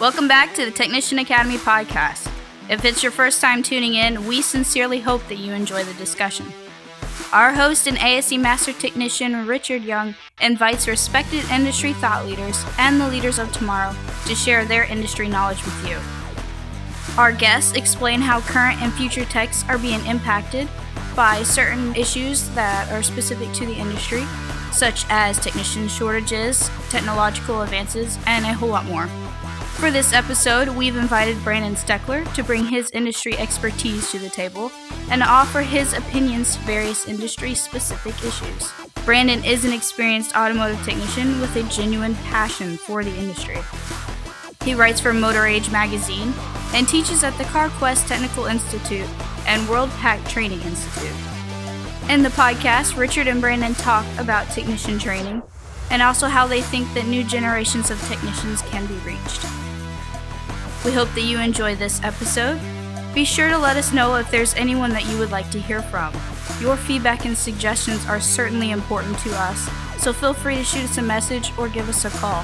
Welcome back to the Technician Academy podcast. If it's your first time tuning in, we sincerely hope that you enjoy the discussion. Our host and ASE Master Technician Richard Young invites respected industry thought leaders and the leaders of tomorrow to share their industry knowledge with you. Our guests explain how current and future techs are being impacted by certain issues that are specific to the industry, such as technician shortages, technological advances, and a whole lot more. For this episode, we've invited Brandon Steckler to bring his industry expertise to the table and offer his opinions to various industry specific issues. Brandon is an experienced automotive technician with a genuine passion for the industry. He writes for Motor Age magazine and teaches at the CarQuest Technical Institute and WORLDPAC Training Institute. In the podcast, Richard and Brandon talk about technician training and also how they think that new generations of technicians can be reached. We hope that you enjoy this episode. Be sure to let us know if there's anyone that you would like to hear from. Your feedback and suggestions are certainly important to us, so feel free to shoot us a message or give us a call.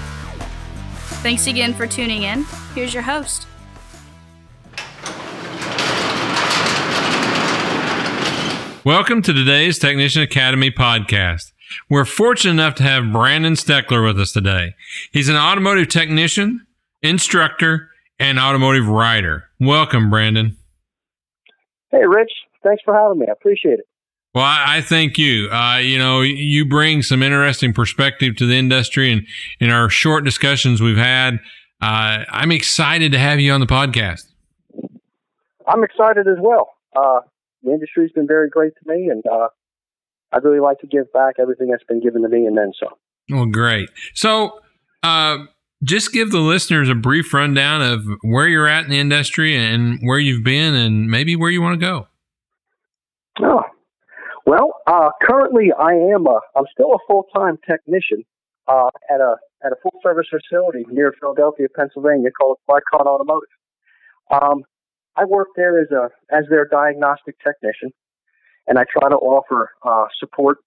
Thanks again for tuning in. Here's your host. Welcome to today's Technician Academy podcast. We're fortunate enough to have Brandon Steckler with us today. He's an automotive technician, instructor, and automotive writer. Welcome, Brandon. Hey, Rich. Thanks for having me. I appreciate it. Well, I, I thank you. Uh, you know, you bring some interesting perspective to the industry, and in our short discussions we've had, uh, I'm excited to have you on the podcast. I'm excited as well. Uh, the industry's been very great to me, and uh, I'd really like to give back everything that's been given to me and then some. Well, great. So, uh, just give the listeners a brief rundown of where you're at in the industry and where you've been, and maybe where you want to go. Oh, well, uh, currently I am a I'm still a full time technician uh, at a at a full service facility near Philadelphia, Pennsylvania, called Lycon Automotive. Um, I work there as a as their diagnostic technician, and I try to offer uh, support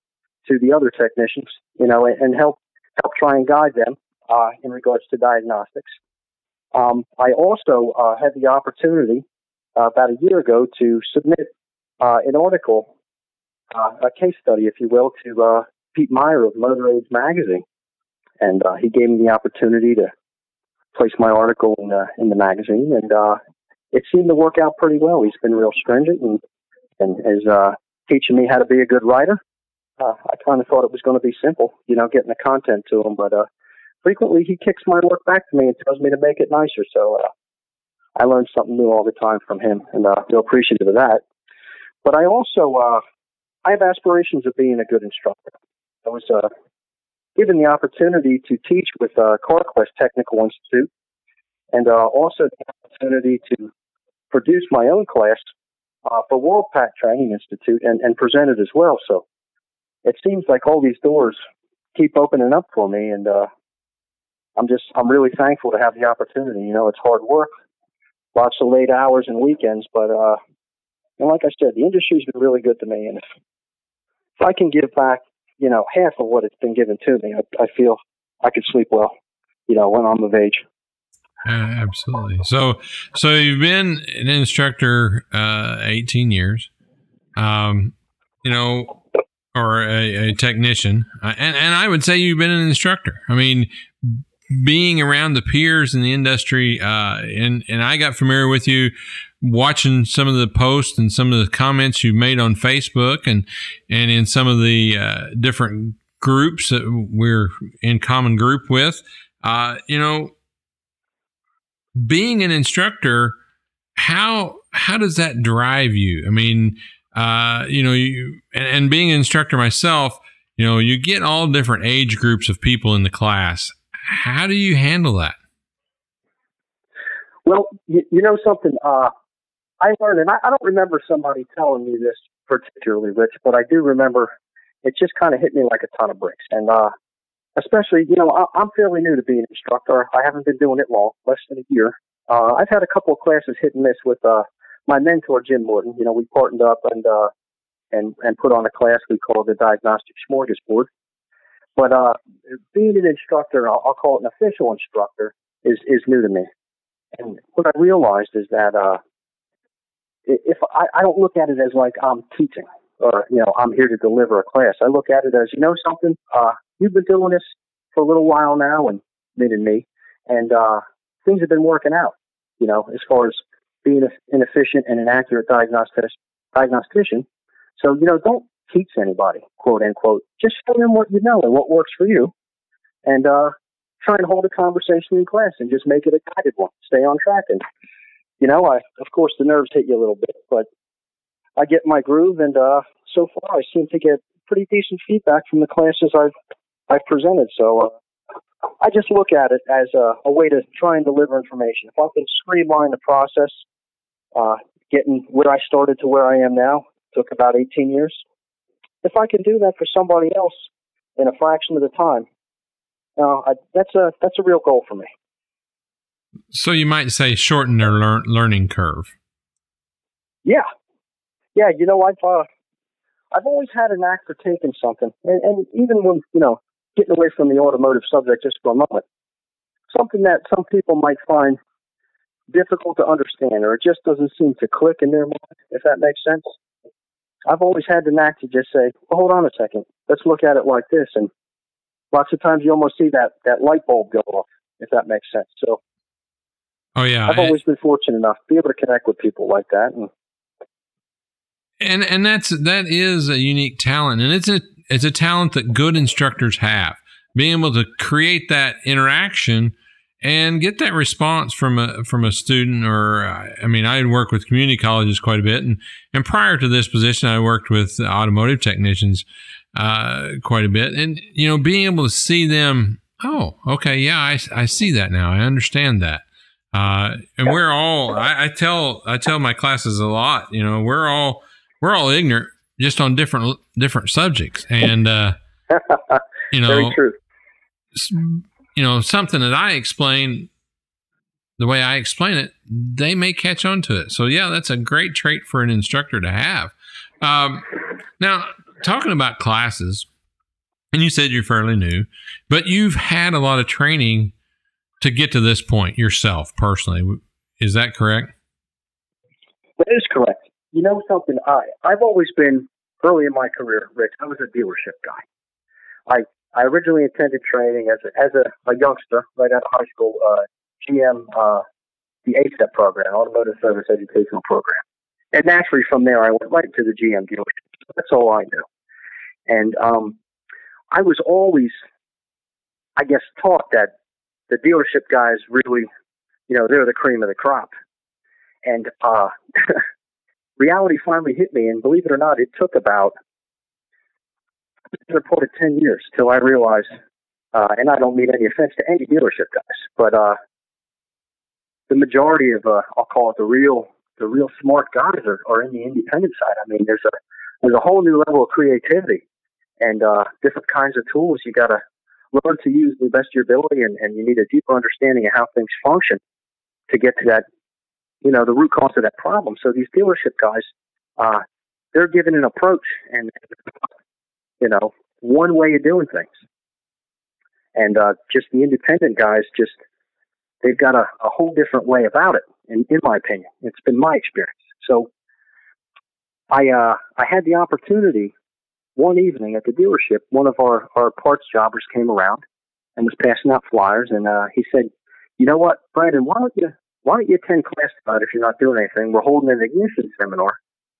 to the other technicians, you know, and, and help help try and guide them uh, in regards to diagnostics. Um, I also uh, had the opportunity uh, about a year ago to submit uh, an article, uh, a case study, if you will, to Pete Meier of Motor Age magazine, and he gave me the opportunity to place my article in the in the magazine, and it seemed to work out pretty well. He's been real stringent and and is uh, teaching me how to be a good writer. Uh, I kind of thought it was going to be simple, you know, getting the content to him, but uh, frequently he kicks my work back to me and tells me to make it nicer. So uh, I learn something new all the time from him, and uh, feel appreciative of that. But I also uh, I have aspirations of being a good instructor. I was uh, given the opportunity to teach with uh, CarQuest Technical Institute, and uh, also the opportunity to produce my own class uh, for WORLDPAC Training Institute and, and present it as well. So it seems like all these doors keep opening up for me, and uh, I'm just I'm really thankful to have the opportunity. You know, it's hard work, lots of late hours and weekends, but uh, and like I said, the industry's been really good to me, and if if I can give back, you know, half of what it's been given to me, I, I feel I could sleep well. You know, when I'm of age. Uh, absolutely. So, so you've been an instructor uh, 18 years, um, you know, or a, a technician, uh, and and I would say you've been an instructor. I mean, being around the peers in the industry, uh, and and I got familiar with you watching some of the posts and some of the comments you've made on Facebook and and in some of the uh, different groups that we're in common group with. Uh, you know, being an instructor, how how does that drive you? I mean, uh, you know, you and, and being an instructor myself, you know, you get all different age groups of people in the class. How do you handle that? Well, you, you know something. Uh, I learned, and I, I don't remember somebody telling me this particularly, Rich, but I do remember it just kind of hit me like a ton of bricks. And uh, especially, you know, I, I'm fairly new to being an instructor. I haven't been doing it long, less than a year. Uh, I've had a couple of classes hit and miss with uh, my mentor, Jim Morton. You know, we partnered up and uh, and and put on a class we call the Diagnostic Smorgasbord. But uh, being an instructor, I'll, I'll call it an official instructor, is is new to me. And what I realized is that uh, if I, I don't look at it as like I'm teaching or you know I'm here to deliver a class. I look at it as you know something. Uh, you've been doing this for a little while now, and me and me, and uh, things have been working out. You know, as far as being an efficient and an accurate diagnostic, diagnostician. So you know, don't teach anybody, quote unquote. Just show them what you know and what works for you, and uh, try and hold a conversation in class and just make it a guided one. Stay on track and you know, I of course the nerves hit you a little bit, but I get my groove, and uh, so far I seem to get pretty decent feedback from the classes I've I've presented. So uh, I just look at it as a, a, way to try and deliver information. If I can streamline the process, uh, getting where I started to where I am now took about 18 years. If I can do that for somebody else in a fraction of the time, uh, I, that's a that's a real goal for me. So you might say shorten their lear- learning curve. Yeah, yeah. You know, I've uh, I've always had a knack for taking something, and, and even when you know getting away from the automotive subject just for a moment, something that some people might find difficult to understand, or it just doesn't seem to click in their mind, if that makes sense. I've always had the knack to just say, well, "Hold on a second, let's look at it like this," and lots of times you almost see that that light bulb go off, if that makes sense. So Oh yeah, I've always been fortunate enough to be able to connect with people like that, and and and that's that is a unique talent, and it's a it's a talent that good instructors have. Being able to create that interaction and get that response from a from a student, or I mean, I work with community colleges quite a bit, and and prior to this position, I worked with automotive technicians uh, quite a bit, and you know, being able to see them. Oh, okay, yeah, I, I see that now. I understand that uh, and we're all I, I, tell I tell my classes a lot. You know, we're all we're all ignorant just on different different subjects, and uh, you know, you know something that I explain the way I explain it, they may catch on to it. So yeah, that's a great trait for an instructor to have. Um, now, talking about classes, and you said you're fairly new, but you've had a lot of training to get to this point yourself personally. Is that correct? That is correct. You know something? I I've always been early in my career, Rich. I was a dealership guy. I I originally attended training as a, as a, a youngster right out of high school. Uh, GM, uh, the ASEP program, Automotive Service Educational Program, and naturally from there I went right to the GM dealership. That's all I knew, and um, I was always, I guess, taught that the dealership guys really, you know, they're the cream of the crop. And uh, reality finally hit me, and believe it or not, it took about reported ten years till I realized. Uh, and I don't mean any offense to any dealership guys, but uh, the majority of uh, I'll call it the real the real smart guys are, are in the independent side. I mean, there's a there's a whole new level of creativity and uh, different kinds of tools you got to learn to use the best of your ability, and, and you need a deeper understanding of how things function to get to that, you know, the root cause of that problem. So these dealership guys, uh, they're given an approach and, you know, one way of doing things. And uh, just the independent guys, just they've got a, a whole different way about it. In, in my opinion, it's been my experience. So I uh, I had the opportunity one evening at the dealership, one of our, our parts jobbers came around and was passing out flyers, and uh, he said, "You know what, Brandon? Why don't you why don't you attend class tonight if you're not doing anything? We're holding an ignition seminar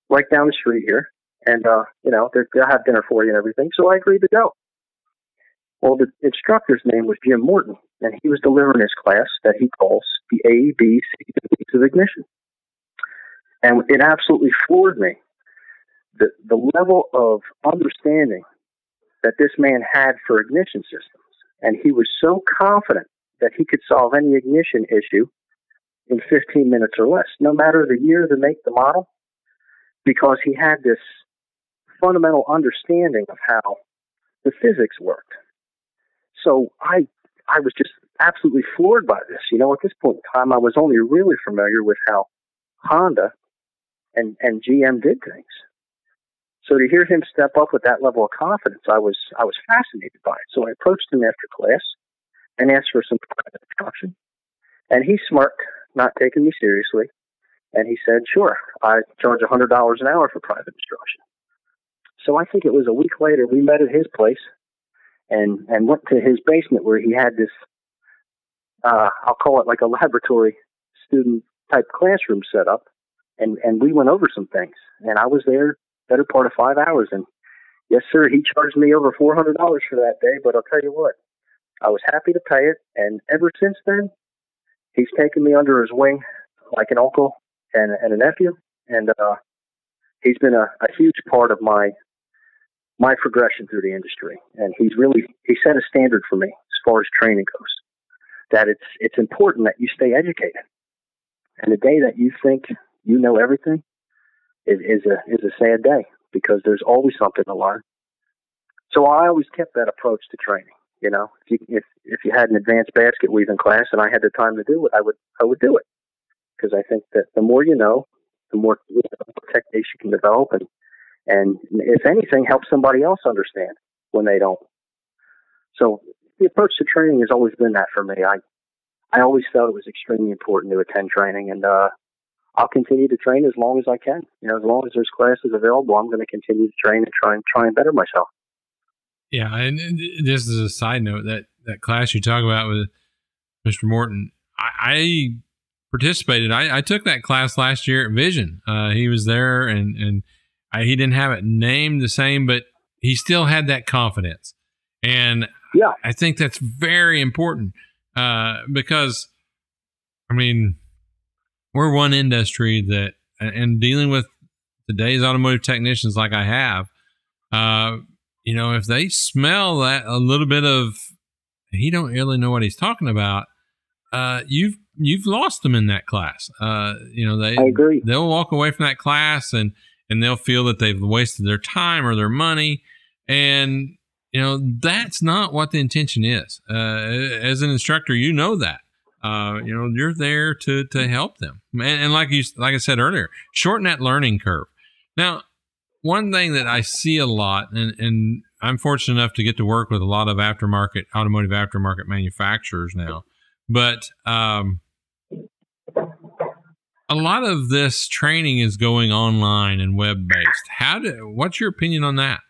right down the street here, and uh, you know they'll have dinner for you and everything." So I agreed to go. Well, the instructor's name was Jim Morton, and he was delivering his class that he calls the A, B, C, of ignition. And it absolutely floored me the, the level of understanding that this man had for ignition systems. And he was so confident that he could solve any ignition issue in 15 minutes or less, no matter the year, the make, the model, because he had this fundamental understanding of how the physics worked. So I I was just absolutely floored by this. You know, at this point in time, I was only really familiar with how Honda and, and GM did things. So to hear him step up with that level of confidence, I was I was fascinated by it. So I approached him after class and asked for some private instruction. And he smirked, not taking me seriously. And he said, sure, I charge a $100 an hour for private instruction. So I think it was a week later, we met at his place and, and went to his basement where he had this, uh, I'll call it like a laboratory student type classroom set up. And, and we went over some things and I was there better part of five hours. And yes, sir, he charged me over $400 for that day, but I'll tell you what, I was happy to pay it. And ever since then, he's taken me under his wing like an uncle and, and a nephew. And, uh, he's been a, a huge part of my, my progression through the industry. And he's really, he set a standard for me as far as training goes that it's, it's important that you stay educated. And the day that you think you know everything is, is a, is a sad day because there's always something to learn. So I always kept that approach to training. You know, if you if if you had an advanced basket weaving class and I had the time to do it, I would I would do it because I think that the more you know, the more, you know, techniques you can develop, and and if anything, help somebody else understand when they don't. So the approach to training has always been that for me. I I always felt it was extremely important to attend training, and uh, I'll continue to train as long as I can. You know, as long as there's classes available, I'm going to continue to train and try and try and better myself. Yeah, and just as a side note, that that class you talk about with Mr. Morton, I, I participated. I, I, took that class last year at Vision. Uh, he was there, and and I, he didn't have it named the same, but he still had that confidence, and yeah, I think that's very important uh, because, I mean, we're one industry that, and dealing with today's automotive technicians like I have, uh, you know, if they smell that a little bit of he don't really know what he's talking about, uh, you've you've lost them in that class. Uh, you know, they I agree. They'll walk away from that class and and they'll feel that they've wasted their time or their money, and you know that's not what the intention is. Uh, as an instructor, you know that. Uh, you know, you're there to to help them, and, and like you like I said earlier, shorten that learning curve. Now, one thing that I see a lot, and, and I'm fortunate enough to get to work with a lot of aftermarket, automotive aftermarket manufacturers now, but um, a lot of this training is going online and web based. How do? What's your opinion on that?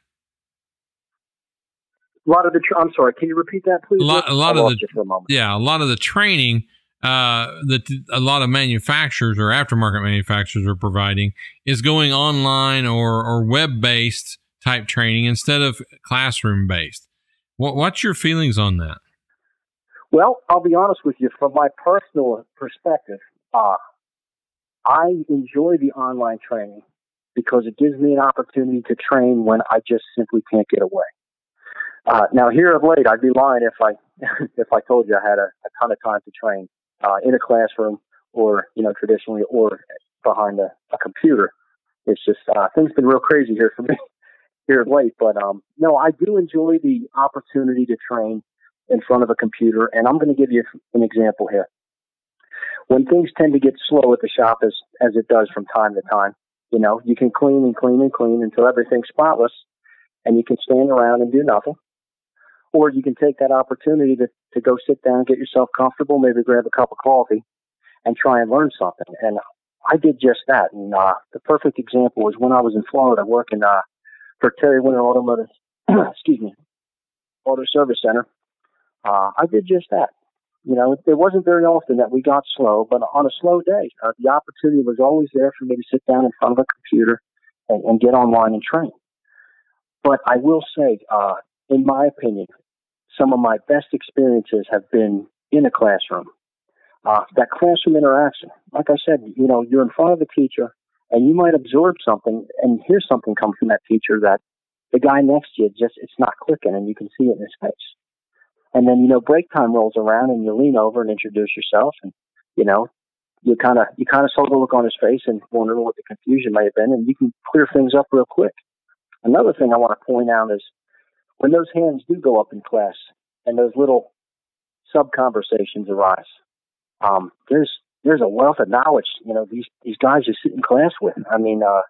A lot of the. Tra- I'm sorry. Can you repeat that, please? A lot, a lot of the. Yeah, a lot of the training uh, that a lot of manufacturers or aftermarket manufacturers are providing is going online or, or web based type training instead of classroom based. What, what's your feelings on that? Well, I'll be honest with you. From my personal perspective, uh, I enjoy the online training because it gives me an opportunity to train when I just simply can't get away. Uh, now, here of late, I'd be lying if I if I told you I had a, a ton of time to train uh, in a classroom or, you know, traditionally or behind a, a computer. It's just, uh, things been real crazy here for me here of late. But, um, no, I do enjoy the opportunity to train in front of a computer. And I'm going to give you an example here. When things tend to get slow at the shop as, as it does from time to time, you know, you can clean and clean and clean until everything's spotless and you can stand around and do nothing or you can take that opportunity to, to go sit down, get yourself comfortable, maybe grab a cup of coffee and try and learn something. And I did just that. And uh, the perfect example was when I was in Florida working uh, for Terry Winter Automotive, excuse me, Auto Service Center. Uh, I did just that. You know, it wasn't very often that we got slow, but on a slow day, uh, the opportunity was always there for me to sit down in front of a computer and, and get online and train. But I will say, uh, in my opinion, some of my best experiences have been in a classroom. Uh, that classroom interaction, like I said, you know, you're in front of a teacher and you might absorb something and hear something come from that teacher that the guy next to you just, it's not clicking and you can see it in his face. And then, you know, break time rolls around and you lean over and introduce yourself and, you know, you kind of, you kind of saw the look on his face and wonder what the confusion may have been and you can clear things up real quick. Another thing I want to point out is when those hands do go up in class and those little sub conversations arise, um, there's there's a wealth of knowledge. You know, these these guys you sit in class with. I mean, uh,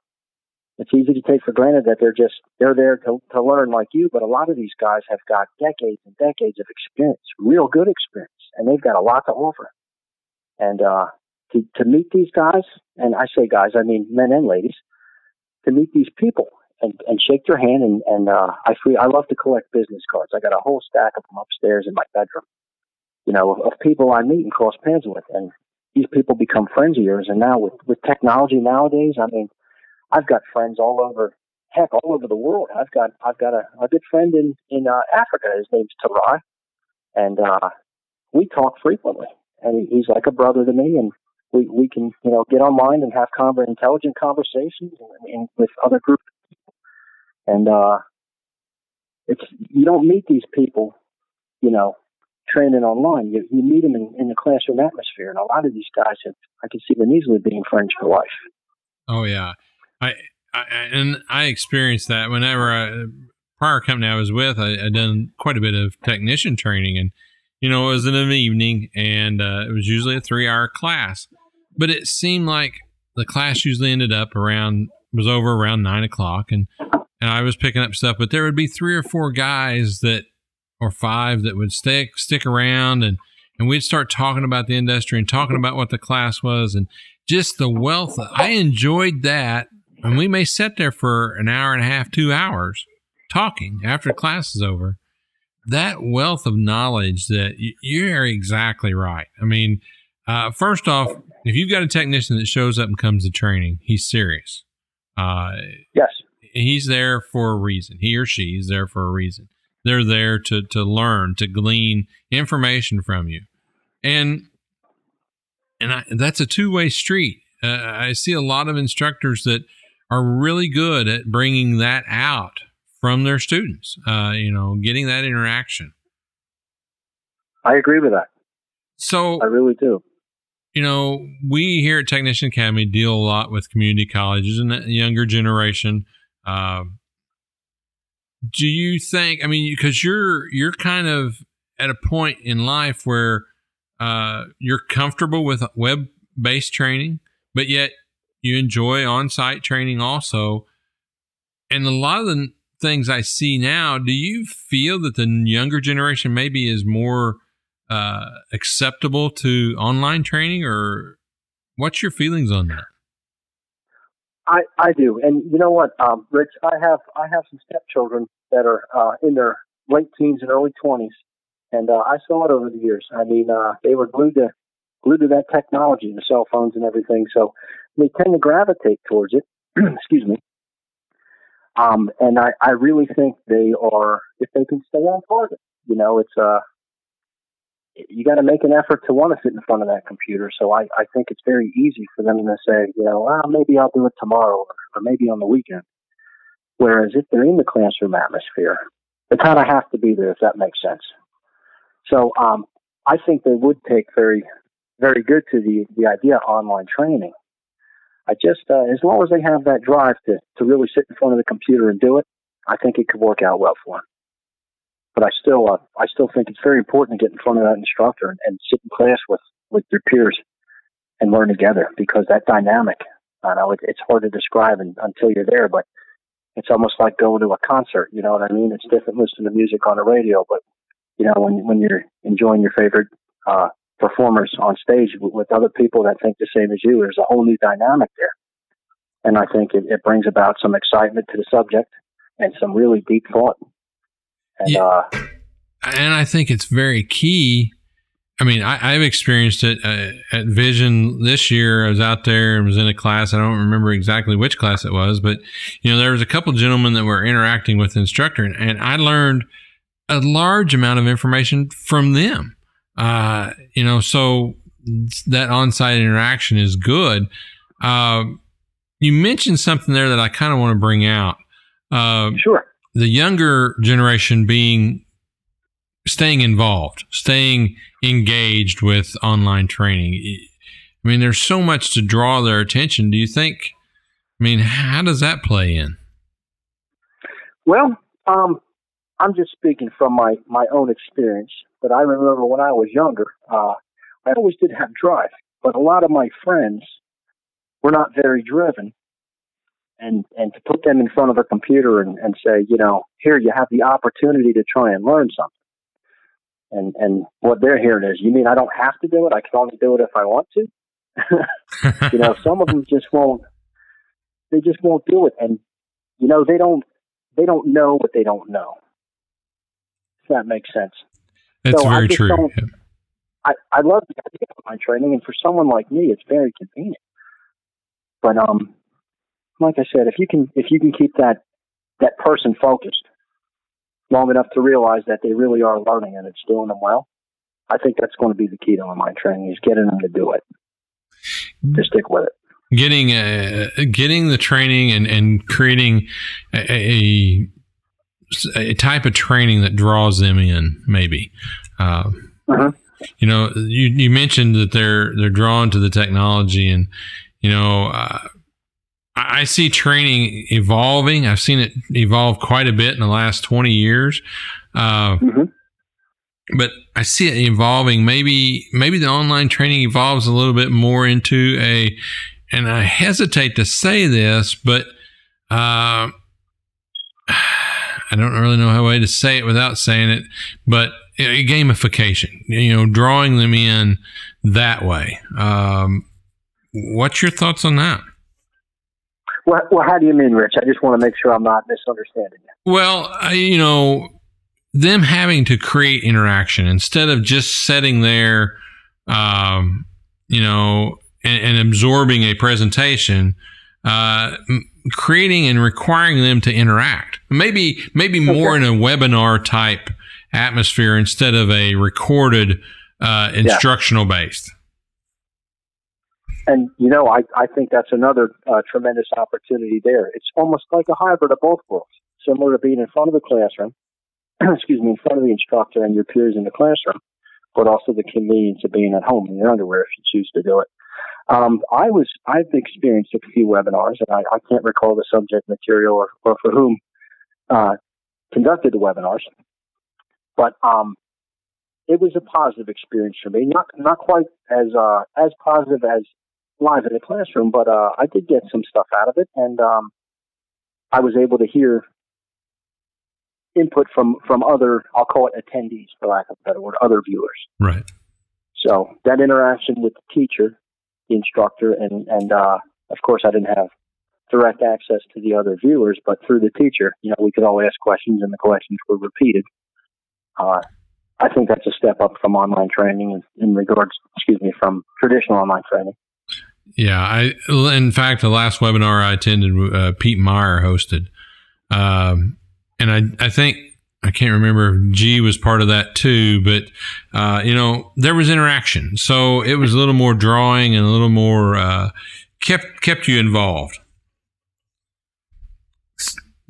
it's easy to take for granted that they're just they're there to to learn like you, but a lot of these guys have got decades and decades of experience, real good experience, and they've got a lot to offer. And uh, to, to meet these guys, and I say guys, I mean men and ladies, to meet these people and, and shake their hand. And, and uh, I free, I love to collect business cards. I got a whole stack of them upstairs in my bedroom, you know, of, of people I meet and cross paths with. And these people become friends of yours. And now with, with technology nowadays, I mean, I've got friends all over, heck, all over the world. I've got, I've got a, a good friend in, in uh, Africa. His name's Tarai. And, uh, we talk frequently and he's like a brother to me. And we, we can, you know, get online and have conver- intelligent conversations and, and with other groups. And, uh, it's, you don't meet these people, you know, training online. You, you meet them in, in the classroom atmosphere. And a lot of these guys have, I can see them easily being friends for life. Oh yeah. I, I and I experienced that whenever I, prior company I was with, I, I done quite a bit of technician training and, you know, it was in an evening and uh, it was usually a three hour class but it seemed like the class usually ended up around was over around nine o'clock and and I was picking up stuff, but there would be three or four guys that or five that would stick stick around and and we'd start talking about the industry and talking about what the class was and just the wealth. I enjoyed that. And we may sit there for an hour and a half, two hours talking after class is over. That wealth of knowledge that you're exactly right. I mean, uh, first off, if you've got a technician that shows up and comes to training, he's serious. Uh, yes. He's there for a reason. He or she is there for a reason. They're there to, to learn, to glean information from you. And and I, that's a two way street. Uh, I see a lot of instructors that are really good at bringing that out from their students, uh, you know, getting that interaction. I agree with that. So I really do you know, we here at Technician Academy deal a lot with community colleges and the younger generation. Uh, do you think? I mean, because you're you're kind of at a point in life where uh, you're comfortable with web based training, but yet you enjoy on site training also. And a lot of the things I see now, do you feel that the younger generation maybe is more uh, acceptable to online training, or what's your feelings on that? I, I do, and you know what, um, Rich, I have I have some stepchildren that are uh, in their late teens and early twenties, and uh, I saw it over the years. I mean, uh, they were glued to glued to that technology, the cell phones and everything. So they tend to gravitate towards it. Excuse me. Um, and I, I really think they are, if they can stay on target, you know, it's, uh, you got to make an effort to want to sit in front of that computer. So I, I think it's very easy for them to say, you know, well, maybe I'll do it tomorrow or, or maybe on the weekend. Whereas if they're in the classroom atmosphere, they kind of have to be there, if that makes sense. So um, I think they would take very, very good to the, the idea of online training. I just, uh, as long as they have that drive to, to really sit in front of the computer and do it, I think it could work out well for them but I still uh, I still think it's very important to get in front of that instructor and, and sit in class with with your peers and learn together because that dynamic. I know it, it's hard to describe and, until you're there, but it's almost like going to a concert. You know what I mean? It's different listening to music on the radio, but you know when when you're enjoying your favorite uh, performers on stage with, with other people that think the same as you, there's a whole new dynamic there, and I think it, it brings about some excitement to the subject and some really deep thought and, yeah. Uh, and I think it's very key. I mean, I, have experienced it uh, at Vision this year. I was out there and was in a class. I don't remember exactly which class it was, but you know, there was a couple gentlemen that were interacting with the instructor, and, and I learned a large amount of information from them. Uh, you know, so that on-site interaction is good. Uh, you mentioned something there that I kind of want to bring out. Uh, sure the younger generation being staying involved, staying engaged with online training. I mean, there's so much to draw their attention. Do you think? I mean, how does that play in? Well, um, I'm just speaking from my my own experience. But I remember when I was younger, uh, I always did have drive, but a lot of my friends were not very driven, and and to put them in front of a computer and, and say, you know, here you have the opportunity to try and learn something. And and what they're hearing is, you mean I don't have to do it? I can only do it if I want to. you know, some of them just won't. They just won't do it, and you know they don't. They don't know what they don't know. If that makes sense. That's so very true. I, I love the idea of online training, and for someone like me, it's very convenient. But um, like I said, if you can if you can keep that that person focused long enough to realize that they really are learning and it's doing them well, I think that's going to be the key to online training is getting them to do it, to stick with it. Getting uh, getting the training and, and creating a, a, a type of training that draws them in, maybe. Uh, uh-huh. You know, you, you mentioned that they're they're drawn to the technology, and you know, uh, I see training evolving. I've seen it evolve quite a bit in the last 20 years. Uh, mm-hmm. But I see it evolving. Maybe maybe the online training evolves a little bit more into a, and I hesitate to say this, but uh, I don't really know how way to say it without saying it. But a gamification, you know, drawing them in that way. Um, what's your thoughts on that? Well, well, how do you mean, Rich? I just want to make sure I'm not misunderstanding you. Well, I, you know, them having to create interaction instead of just sitting there, um, you know, and, and, absorbing a presentation, uh, creating and requiring them to interact. Maybe, maybe more okay. in a webinar type atmosphere instead of a recorded, uh, instructional yeah. based and you know, I I think that's another uh, tremendous opportunity there. It's almost like a hybrid of both worlds, similar to being in front of the classroom, excuse me, in front of the instructor and your peers in the classroom, but also the convenience of being at home in your underwear if you choose to do it. Um, I was I've experienced a few webinars, and I, I can't recall the subject material or, or for whom uh, conducted the webinars, but um, it was a positive experience for me. Not not quite as uh, as positive as live in the classroom, but uh, I did get some stuff out of it, and um, I was able to hear input from from other I'll call it attendees for lack of a better word, other viewers. Right. So that interaction with the teacher, the instructor, and and uh, of course I didn't have direct access to the other viewers, but through the teacher, you know, we could all ask questions, and the questions were repeated. Uh, I think that's a step up from online training in, in regards, excuse me, from traditional online training. Yeah, I in fact the last webinar I attended, uh, Pete Meier hosted, um, and I I think I can't remember if G was part of that too, but uh, you know there was interaction, so it was a little more drawing and a little more uh, kept kept you involved.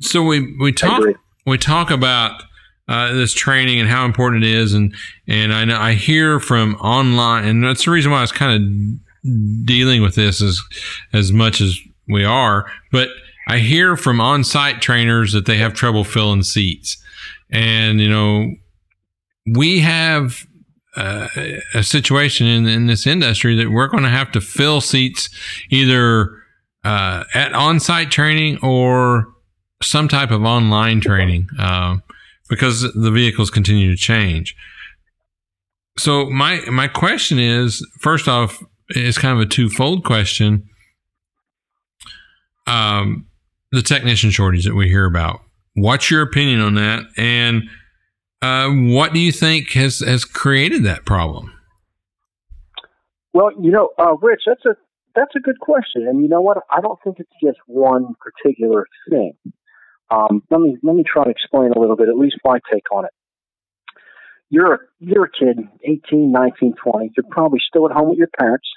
So we we talk we talk about uh, this training and how important it is, and and I know I hear from online, and that's the reason why I was kind of dealing with this as as much as we are, but I hear from on-site trainers that they have trouble filling seats, and you know, we have uh, a situation in in this industry that we're going to have to fill seats either uh, at on-site training or some type of online training uh, because the vehicles continue to change. So my my question is, first off, it's kind of a twofold question. Um, the technician shortage that we hear about. What's your opinion on that? And uh, what do you think has has created that problem? Well, you know, uh, Rich, that's a that's a good question, and you know what? I don't think it's just one particular thing. Um, let me let me try to explain a little bit, at least my take on it. You're a, you're a kid, 18, 19, 20. You're probably still at home with your parents.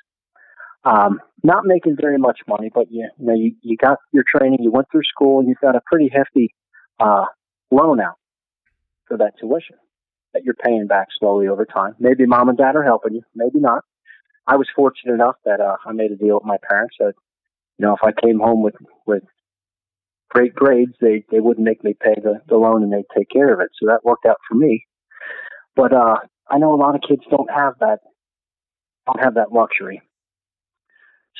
Um, not making very much money, but you, you know, you, you got your training, you went through school, and you've got a pretty hefty uh, loan out for that tuition that you're paying back slowly over time. Maybe mom and dad are helping you, maybe not. I was fortunate enough that uh, I made a deal with my parents that, you know, if I came home with with great grades, they they wouldn't make me pay the, the loan and they'd take care of it. So that worked out for me. But uh, I know a lot of kids don't have that don't have that luxury.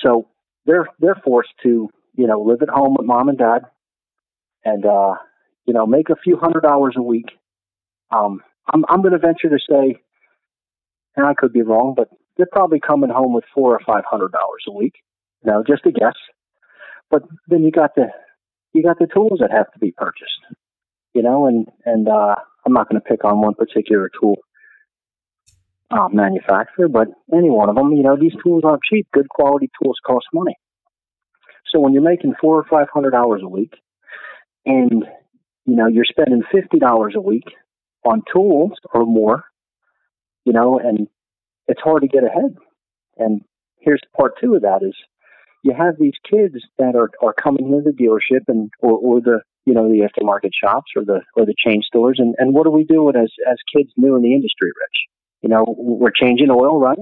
So they're they're forced to you know live at home with mom and dad, and uh, you know make a few hundred dollars a week. Um, I'm I'm going to venture to say, and I could be wrong, but they're probably coming home with four or five hundred dollars a week. You know, just a guess. But then you got the you got the tools that have to be purchased. You know, and and uh, I'm not going to pick on one particular tool uh, manufacturer, but any one of them. You know, these tools aren't cheap. Good quality tools cost money. So when you're making four or five hundred dollars a week, and you know you're spending fifty dollars a week on tools or more, you know, and it's hard to get ahead. And here's part two of that is you have these kids that are, are coming into the dealership and or, or the you know the aftermarket shops or the or the chain stores and, and what are we doing as as kids new in the industry, Rich? You know, we're changing oil, right?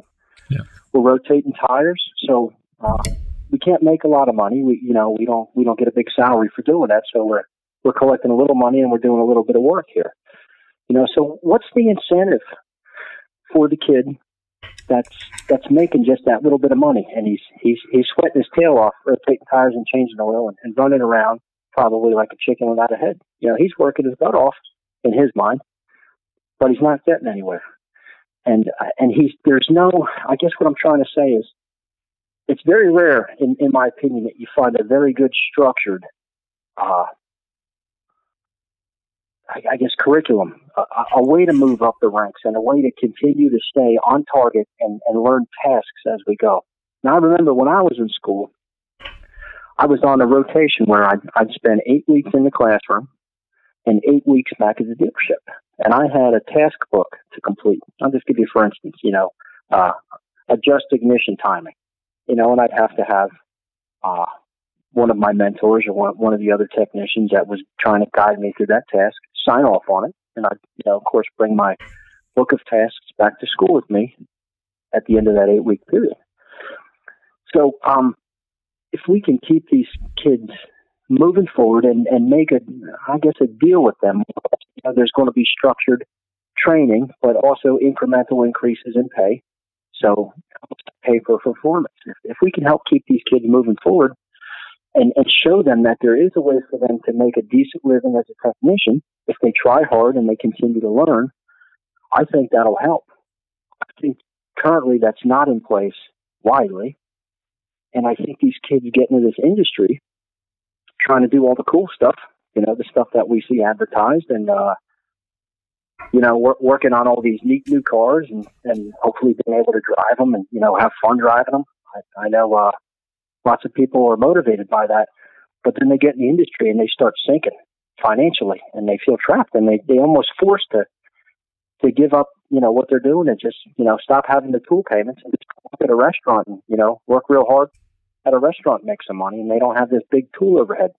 Yeah. We're rotating tires, so uh, we can't make a lot of money. We you know we don't we don't get a big salary for doing that, so we're we're collecting a little money and we're doing a little bit of work here. You know, so what's the incentive for the kid that's that's making just that little bit of money, and he's he's he's sweating his tail off, rotating tires and changing oil, and, and running around probably like a chicken without a head. You know, he's working his butt off in his mind, but he's not getting anywhere. And and he's there's no. I guess what I'm trying to say is, it's very rare, in in my opinion, that you find a very good structured uh, I, I guess, curriculum, a, a, way to move up the ranks and a way to continue to stay on target and, and learn tasks as we go. Now, I remember when I was in school, I was on a rotation where I'd, I'd spend eight weeks in the classroom and eight weeks back at the dealership. And I had a task book to complete. I'll just give you, for instance, you know, uh, adjust ignition timing, you know, and I'd have to have uh, one of my mentors or one, of the other technicians that was trying to guide me through that task sign off on it, and I, you know, of course, bring my book of tasks back to school with me at the end of that eight week period. So, um, if we can keep these kids moving forward and, and make a, I guess, a deal with them, you know, there's going to be structured training, but also incremental increases in pay. So, pay for performance. If, if we can help keep these kids moving forward and, and show them that there is a way for them to make a decent living as a technician, if they try hard and they continue to learn, I think that'll help. I think currently that's not in place widely. And I think these kids get into this industry trying to do all the cool stuff, you know, the stuff that we see advertised and, uh, you know, work, working on all these neat new cars and, and hopefully being able to drive them and, you know, have fun driving them. I, I know, uh, lots of people are motivated by that, but then they get in the industry and they start sinking financially and they feel trapped and they they almost forced to to give up you know what they're doing and just you know stop having the tool payments and just work at a restaurant and you know work real hard at a restaurant make some money and they don't have this big tool overhead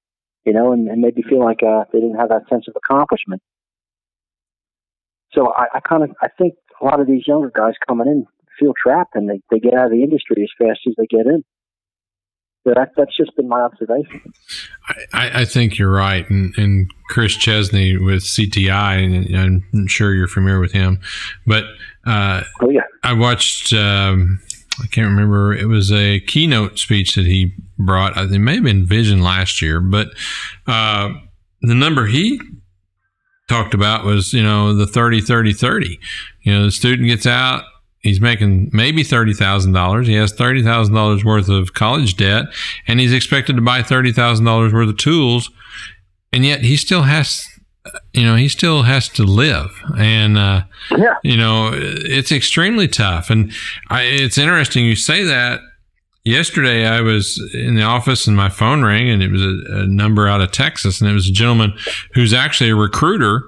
you know and, and maybe feel like uh they didn't have that sense of accomplishment so i, I kind of i think a lot of these younger guys coming in feel trapped and they, they get out of the industry as fast as they get in that, that's just been my observation. I, I think you're right. And, and, Chris Chesney with CTI, and I'm sure you're familiar with him, but uh, oh, yeah. I watched, um, I can't remember, it was a keynote speech that he brought. It may have been Vision last year, but uh, the number he talked about was, you know, the 30, 30, 30. You know, the student gets out, he's making maybe $30,000. He has $30,000 worth of college debt and he's expected to buy $30,000 worth of tools. And yet he still has, you know, he still has to live. And, uh, yeah. you know, it's extremely tough. And I, it's interesting you say that. Yesterday, I was in the office and my phone rang, and it was a, a number out of Texas, and it was a gentleman who's actually a recruiter,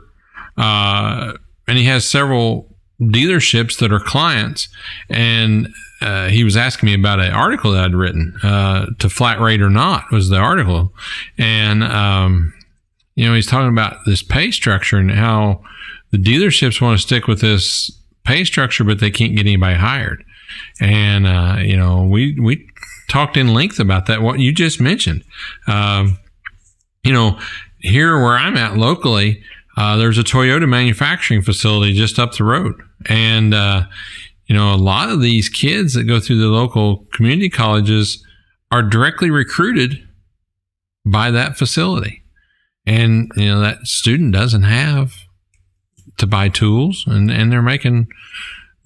uh, and he has several dealerships that are clients, and uh, he was asking me about an article that I'd written uh, to Flat Rate or Not was the article, and um, you know he's talking about this pay structure and how the dealerships want to stick with this pay structure, but they can't get anybody hired, and uh, you know we we talked in length about that what you just mentioned, um, you know here where I'm at locally. Uh, there's a Toyota manufacturing facility just up the road. And, uh, you know, a lot of these kids that go through the local community colleges are directly recruited by that facility. And, you know, that student doesn't have to buy tools and, and they're making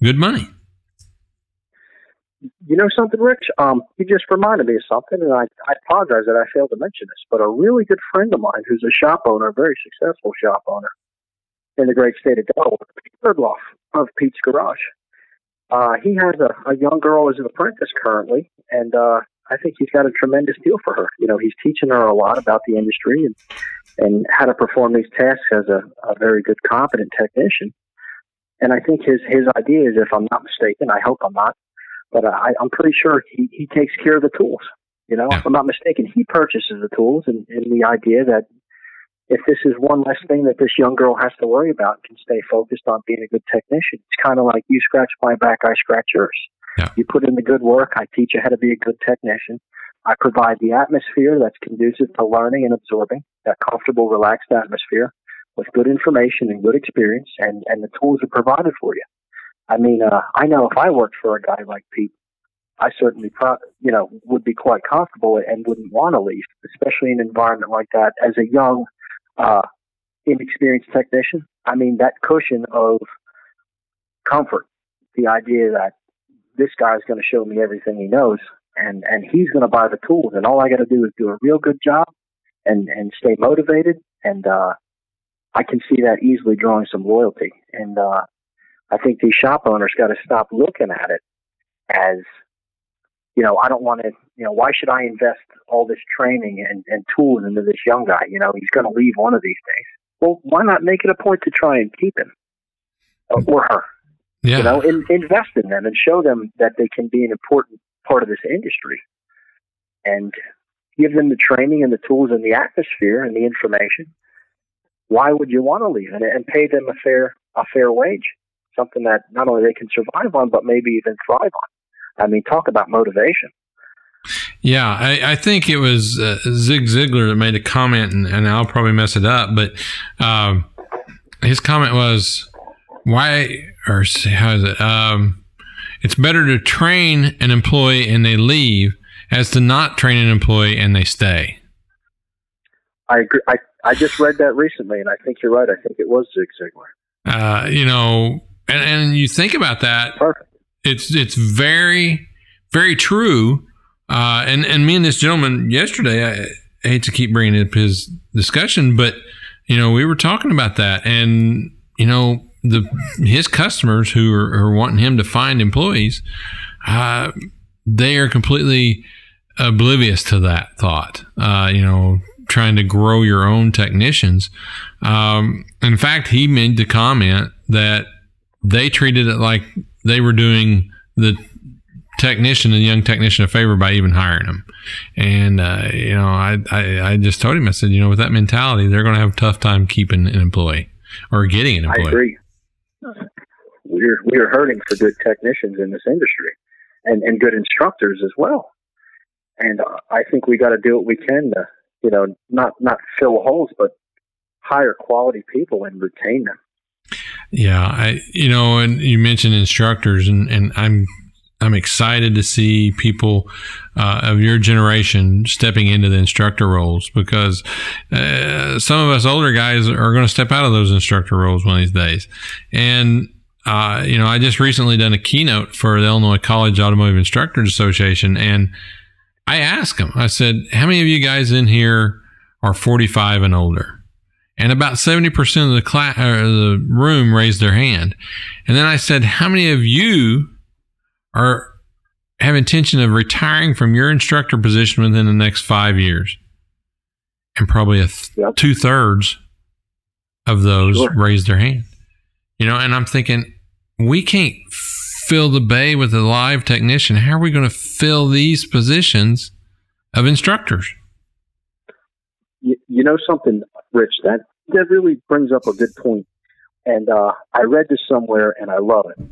good money. you know something, Rich? Um, you just reminded me of something, and I, I apologize that I failed to mention this. But a really good friend of mine, who's a shop owner, a very successful shop owner in the great state of Delaware, Pete of Pete's Garage. Uh, he has a, a young girl as an apprentice currently, and uh, I think he's got a tremendous deal for her. You know, he's teaching her a lot about the industry and and how to perform these tasks as a, a very good, competent technician. And I think his his idea is, if I'm not mistaken, I hope I'm not, but I, I'm pretty sure he, he takes care of the tools. You know, if I'm not mistaken, he purchases the tools, and, and the idea that if this is one less thing that this young girl has to worry about, can stay focused on being a good technician. It's kind of like you scratch my back, I scratch yours. Yeah. You put in the good work. I teach you how to be a good technician. I provide the atmosphere that's conducive to learning and absorbing, that comfortable, relaxed atmosphere with good information and good experience, and, and the tools are provided for you. I mean, uh, I know if I worked for a guy like Pete, I certainly, pro- you know, would be quite comfortable and wouldn't want to leave, especially in an environment like that. As a young, uh, inexperienced technician, I mean, that cushion of comfort, the idea that this guy's going to show me everything he knows, and and he's going to buy the tools, and all I got to do is do a real good job, and and stay motivated, and uh, I can see that easily drawing some loyalty, and uh, I think these shop owners got to stop looking at it as you know, I don't want to, you know, why should I invest all this training and, and tools into this young guy? You know, he's going to leave one of these days. Well, why not make it a point to try and keep him or her? Yeah. You know, in, invest in them and show them that they can be an important part of this industry and give them the training and the tools and the atmosphere and the information. Why would you want to leave and, and pay them a fair a fair wage, something that not only they can survive on but maybe even thrive on? I mean, talk about motivation. Yeah, I, I, think it was uh, Zig Ziglar that made a comment, and, and I'll probably mess it up, but um, his comment was, "Why or how is it? Um, it's better to train an employee and they leave as to not train an employee and they stay. I agree. I, I just read that recently, and I think you're right. I think it was Zig Ziglar. Uh, you know, and, and you think about that. Perfect. It's it's very very true. Uh, and and me and this gentleman yesterday, I, I hate to keep bringing up his discussion, but you know, we were talking about that, and you know, the his customers who are, are wanting him to find employees, uh, they are completely oblivious to that thought. Uh, you know, trying to grow your own technicians. Um, in fact, he made the comment that they treated it like they were doing the technician, the young technician, a favor by even hiring them. And uh, you know, I, I I just told him, I said, you know, with that mentality, they're going to have a tough time keeping an employee or getting an employee. I agree we're we're hurting for good technicians in this industry, and and good instructors as well. And I think we got to do what we can to, you know, not not fill holes, but hire quality people and retain them. Yeah, I you know, and you mentioned instructors, and and I'm I'm excited to see people uh, of your generation stepping into the instructor roles because uh, some of us older guys are going to step out of those instructor roles one of these days. And, uh, you know, I just recently done a keynote for the Illinois College Automotive Instructors Association. And I asked them, I said, how many of you guys in here are 45 and older? And about 70% of the class the room raised their hand. And then I said, how many of you are have intention of retiring from your instructor position within the next five years, and probably th- yep. two thirds of those sure. raise their hand. You know, and I'm thinking we can't fill the bay with a live technician. How are we going to fill these positions of instructors? You, you know something, Rich? That that really brings up a good point. And uh, I read this somewhere, and I love it.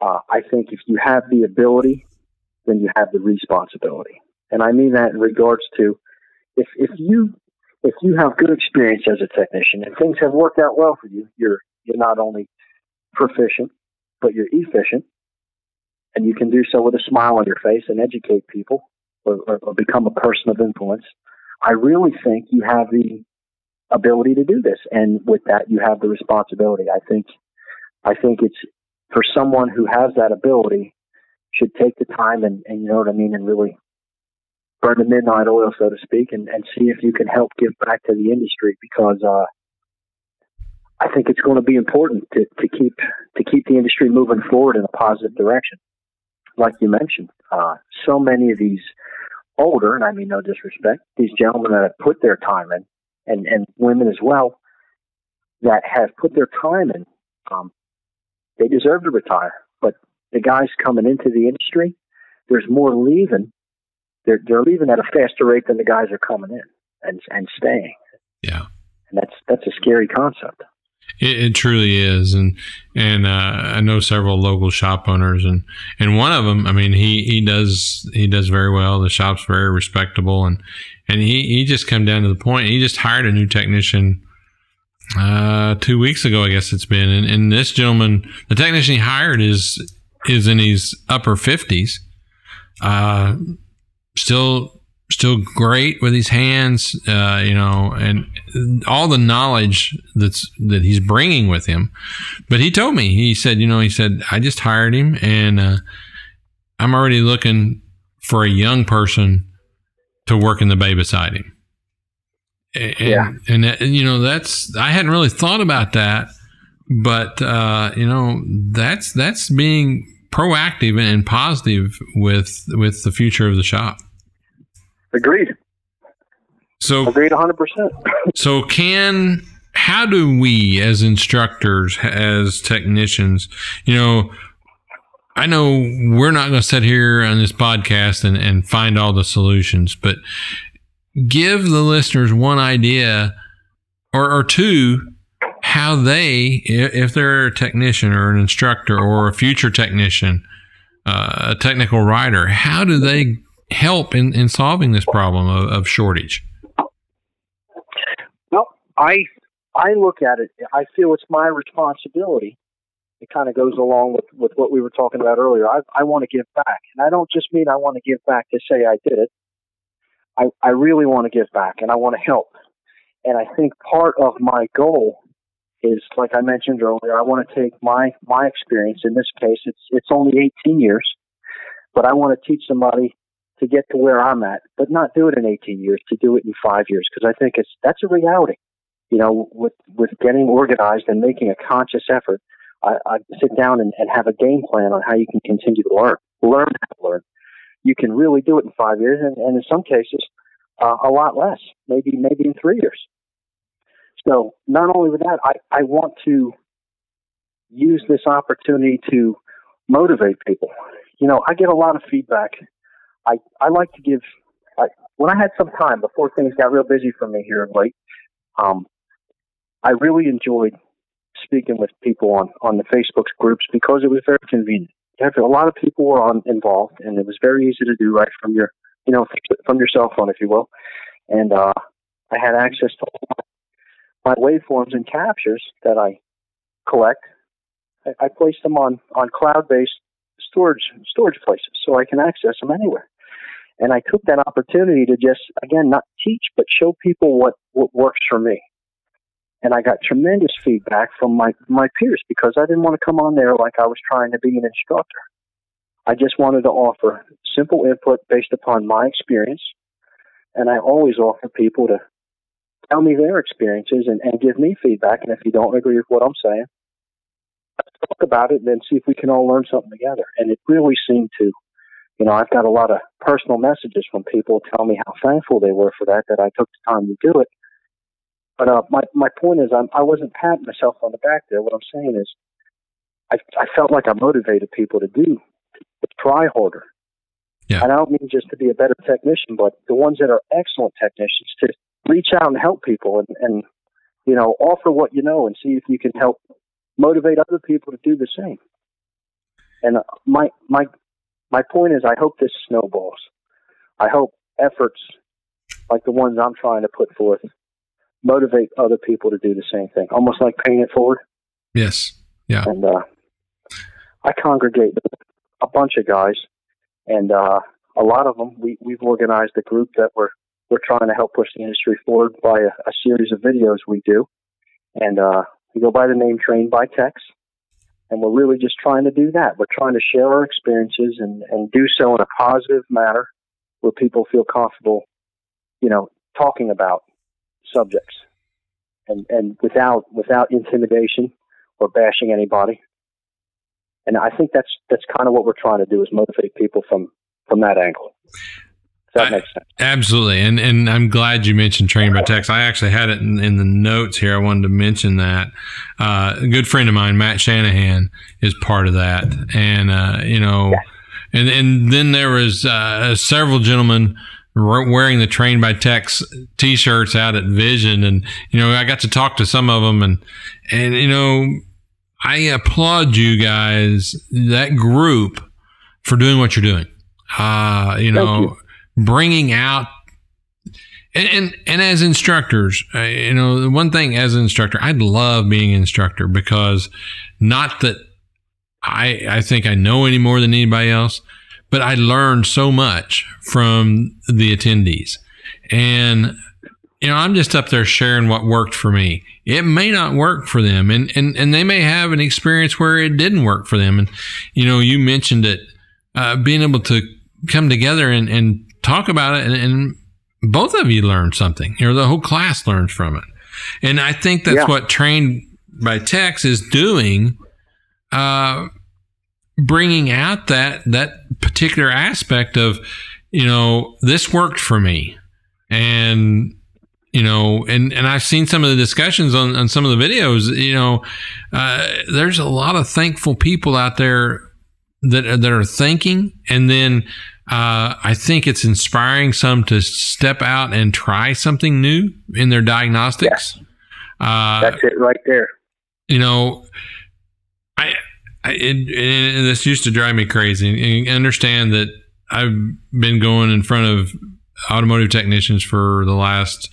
Uh, I think if you have the ability, then you have the responsibility. And I mean that in regards to if, if you if you have good experience as a technician and things have worked out well for you, you're you're not only proficient, but you're efficient, and you can do so with a smile on your face and educate people or, or, or become a person of influence. I really think you have the ability to do this, and with that, you have the responsibility. I think I think it's for someone who has that ability, should take the time and, and you know what I mean, and really burn the midnight oil, so to speak, and, and see if you can help give back to the industry because uh, I think it's going to be important to, to keep to keep the industry moving forward in a positive direction. Like you mentioned, uh, so many of these older, and I mean no disrespect, these gentlemen that have put their time in, and and women as well, that have put their time in, um, they deserve to retire. But the guys coming into the industry, there's more leaving. They're they're leaving at a faster rate than the guys are coming in and and staying. Yeah, and that's that's a scary concept. It, it, truly is, and and uh, I know several local shop owners, and and one of them, I mean, he he does he does very well. The shop's very respectable, and and he he just come down to the point. He just hired a new technician uh, two weeks ago, I guess it's been, and, and this gentleman, the technician he hired is is in his upper fifties, uh, still still great with his hands, uh, you know, and all the knowledge that's that he's bringing with him. But he told me, he said, you know, he said, I just hired him, and uh, I'm already looking for a young person to work in the bay beside him. And, yeah. and, that, you know, that's I hadn't really thought about that, but uh, you know, that's that's being proactive and positive with with the future of the shop. Agreed. So agreed, hundred percent. So can how do we as instructors, as technicians, you know, I know we're not going to sit here on this podcast and, and find all the solutions, but give the listeners one idea or, or two how they, if they're a technician or an instructor or a future technician, uh, a technical writer, how do they help in, in solving this problem of, of shortage? Well, I I look at it. I feel it's my responsibility. It kind of goes along with, with what we were talking about earlier. I, I want to give back, and I don't just mean I want to give back to say I did it. I, I really want to give back, and I want to help. And I think part of my goal is, like I mentioned earlier, I want to take my my experience. In this case, it's it's only 18 years, but I want to teach somebody to get to where I'm at, but not do it in 18 years, to do it in five years, because I think it's that's a reality. You know, with with getting organized and making a conscious effort, I, I sit down and, and have a game plan on how you can continue to learn, learn how to learn. You can really do it in five years, and, and in some cases, uh, a lot less, maybe maybe in three years. So not only with that, I, I want to use this opportunity to motivate people. You know, I get a lot of feedback I I like to give. I, when I had some time before things got real busy for me here late, um, I really enjoyed speaking with people on on the Facebook groups because it was very convenient. A lot of people were on involved, and it was very easy to do right from your you know from your cell phone, if you will. And uh, I had access to my waveforms and captures that I collect. I, I placed them on on cloud based storage storage places so I can access them anywhere. And I took that opportunity to just again not teach but show people what what works for me. And I got tremendous feedback from my my peers because I didn't want to come on there like I was trying to be an instructor. I just wanted to offer simple input based upon my experience. And I always offer people to tell me their experiences and, and give me feedback. And if you don't agree with what I'm saying, let's talk about it and then see if we can all learn something together. And it really seemed to, you know, I've got a lot of personal messages from people telling me how thankful they were for that, that I took the time to do it. But uh, my my point is, I'm, I wasn't patting myself on the back there. What I'm saying is, I I felt like I motivated people to do, to try harder. Yeah. And I don't mean just to be a better technician, but the ones that are excellent technicians to reach out and help people and, and you know offer what you know and see if you can help motivate other people to do the same. And uh, my my my point is, I hope this snowballs. I hope efforts like the ones I'm trying to put forth motivate other people to do the same thing, almost like paying it forward. Yes. Yeah. And uh, I congregate a bunch of guys, and uh, a lot of them we we've organized a group that we're we're trying to help push the industry forward by a, a series of videos we do, and uh, we go by the name Trained by Techs. And we're really just trying to do that. We're trying to share our experiences and, and do so in a positive manner where people feel comfortable, you know, talking about subjects and, and without without intimidation or bashing anybody. And I think that's that's kind of what we're trying to do is motivate people from from that angle. Does that I, make sense? Absolutely. And and I'm glad you mentioned training by Techs. I actually had it in, in the notes here. I wanted to mention that. Uh, a good friend of mine, Matt Shanahan, is part of that. And, uh, you know, yeah. and, and then there was uh, several gentlemen wearing the Train by Techs t-shirts out at Vision. And, you know, I got to talk to some of them and, and, you know, I applaud you guys, that group for doing what you're doing. Uh, you know, you bringing out and, and, and as instructors, uh, you know, the one thing as an instructor, I love being an instructor because not that I I think I know any more than anybody else, but I learned so much from the attendees. And you know, I'm just up there sharing what worked for me. It may not work for them and and and they may have an experience where it didn't work for them and you know, you mentioned it uh, being able to come together and, and talk about it and, and, both of you learn something you know the whole class learns from it and i think that's yeah. what trained by Techs is doing uh, bringing out that that particular aspect of you know this worked for me and you know and and i've seen some of the discussions on, on some of the videos you know uh, there's a lot of thankful people out there that that are thinking and then uh, I think it's inspiring some to step out and try something new in their diagnostics. Yeah. Uh, That's it right there. You know, I, I it, it, this used to drive me crazy. And understand that I've been going in front of automotive technicians for the last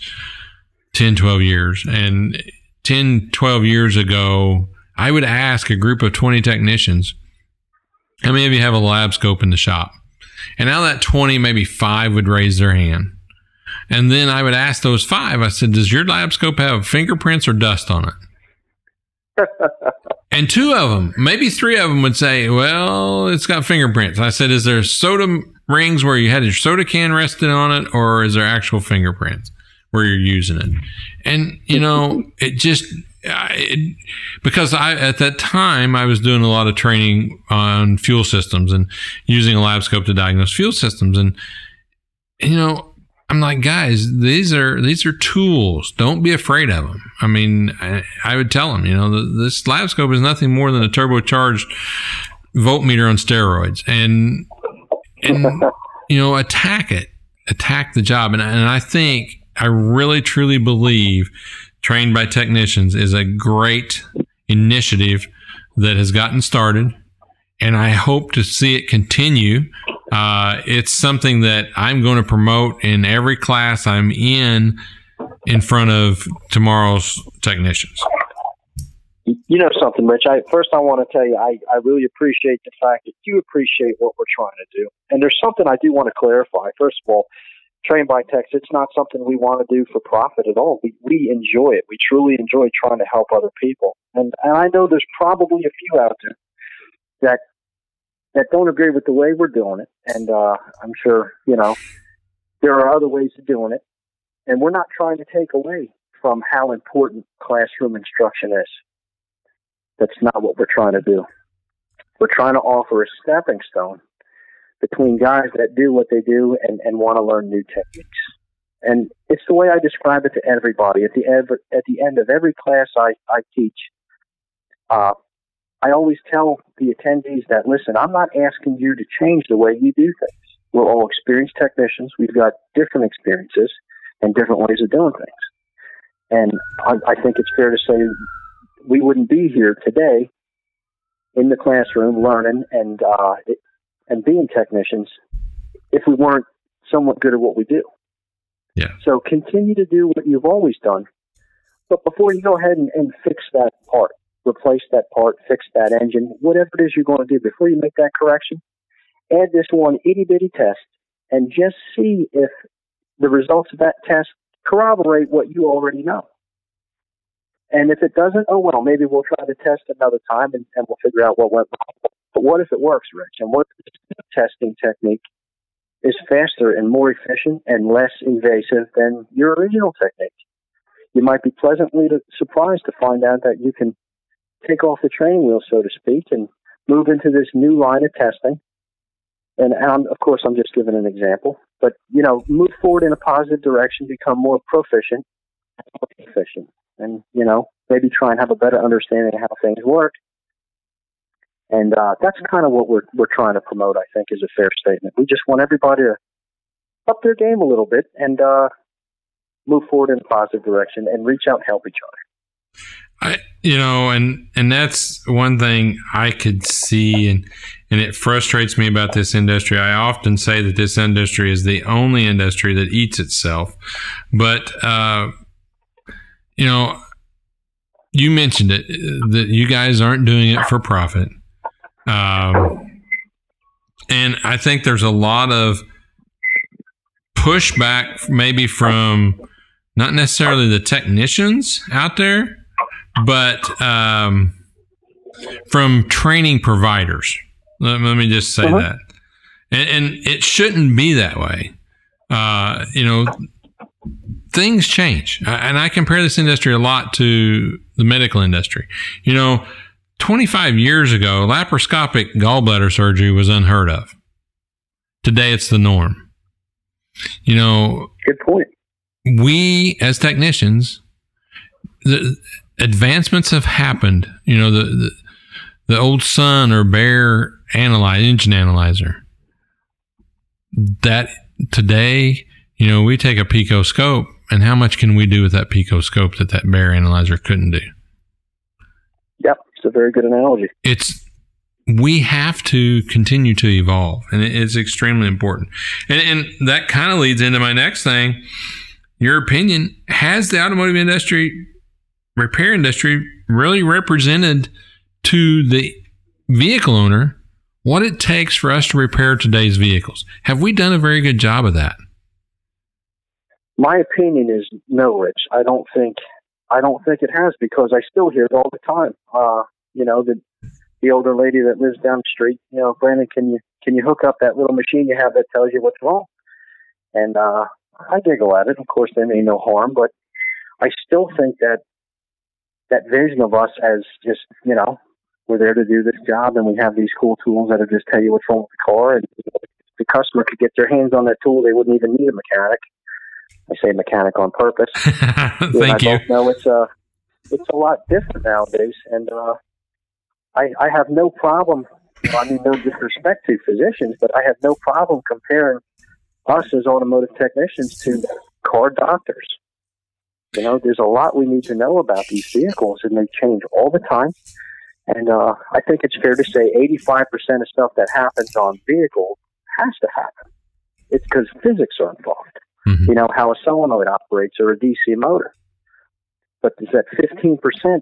10, 12 years. And 10, 12 years ago, I would ask a group of 20 technicians, how many of you have a lab scope in the shop? And of that 20, maybe five would raise their hand. And then I would ask those five, I said, Does your lab scope have fingerprints or dust on it? and two of them, maybe three of them would say, Well, it's got fingerprints. I said, Is there soda rings where you had your soda can rested on it, or is there actual fingerprints where you're using it? And, you know, it just, it, because I at that time I was doing a lot of training on fuel systems and using a lab scope to diagnose fuel systems, and you know I'm like, guys, these are these are tools. Don't be afraid of them. I mean, I, I would tell them, you know, the, this lab scope is nothing more than a turbocharged voltmeter on steroids, and and you know, attack it, attack the job, and and I think I really truly believe trained by technicians is a great initiative that has gotten started, and I hope to see it continue. Uh, it's something that I'm going to promote in every class I'm in in front of tomorrow's technicians. You know something, Rich. I first I want to tell you I, I really appreciate the fact that you appreciate what we're trying to do. And there's something I do want to clarify. First of all, trained by Techs it's not something we want to do for profit at all. We we enjoy it. We truly enjoy trying to help other people. And and I know there's probably a few out there that that don't agree with the way we're doing it. And uh, I'm sure you know there are other ways of doing it. And we're not trying to take away from how important classroom instruction is. That's not what we're trying to do. We're trying to offer a stepping stone between guys that do what they do and, and want to learn new techniques. And it's the way I describe it to everybody. At the end, at the end of every class I, I teach, uh, I always tell the attendees that, listen, I'm not asking you to change the way you do things. We're all experienced technicians. We've got different experiences and different ways of doing things. And I, I think it's fair to say we wouldn't be here today in the classroom learning and uh, and being technicians if we weren't somewhat good at what we do. Yeah. So continue to do what you've always done. But before you go ahead and, and fix that part, replace that part, fix that engine, whatever it is you're going to do, before you make that correction, add this one itty bitty test and just see if the results of that test corroborate what you already know. And if it doesn't, oh well, maybe we'll try to test another time and, and we'll figure out what went wrong. But what if it works, Rich? And what if the testing technique is faster and more efficient and less invasive than your original technique? You might be pleasantly surprised to find out that you can take off the training wheel, so to speak, and move into this new line of testing. And, of course, I'm just giving an example, but you know, move forward in a positive direction, become more proficient, more and you know maybe try and have a better understanding of how things work. And uh, that's kind of what we're we're trying to promote. I think is a fair statement. We just want everybody to up their game a little bit and uh, move forward in a positive direction and reach out and help each other. I, you know, and and that's one thing I could see, and and it frustrates me about this industry. I often say that this industry is the only industry that eats itself, but uh, you know, you mentioned it that you guys aren't doing it for profit. Um, and I think there's a lot of pushback, maybe from not necessarily the technicians out there, but um, from training providers. Let, let me just say uh-huh. that. And, and, it shouldn't be that way. Uh, you know, things change. And I compare this industry a lot to the medical industry. You know, 25 years ago, laparoscopic gallbladder surgery was unheard of. Today, it's the norm. You know, good point. We, as technicians, the advancements have happened. You know, the, the, the old Sun or Bear analyze, engine analyzer. That today, you know, we take a PicoScope and how much can we do with that PicoScope that that bear analyzer couldn't do? Yep, it's a very good analogy. It's we have to continue to evolve, and it's extremely important. And, and that kind of leads into my next thing. Your opinion has the automotive industry, repair industry, really represented to the vehicle owner what it takes for us to repair today's vehicles? Have we done a very good job of that? My opinion is no, Rich. I don't think I don't think it has because I still hear it all the time. Uh, you know, the the older lady that lives down the street, you know, Brandon, can you can you hook up that little machine you have that tells you what's wrong? And uh I giggle at it. Of course they mean no harm, but I still think that that vision of us as just, you know, we're there to do this job and we have these cool tools that'll just tell you what's wrong with the car and the customer could get their hands on that tool they wouldn't even need a mechanic I say mechanic on purpose. Thank you. Know it's a it's a lot different nowadays, and uh, I I have no problem. I mean, no disrespect to physicians, but I have no problem comparing us as automotive technicians to car doctors. You know, there's a lot we need to know about these vehicles, and they change all the time. And uh, I think it's fair to say 85% of stuff that happens on vehicles has to happen. It's because physics are involved mm-hmm. you know, how a solenoid operates or a DC motor. But there's that 15%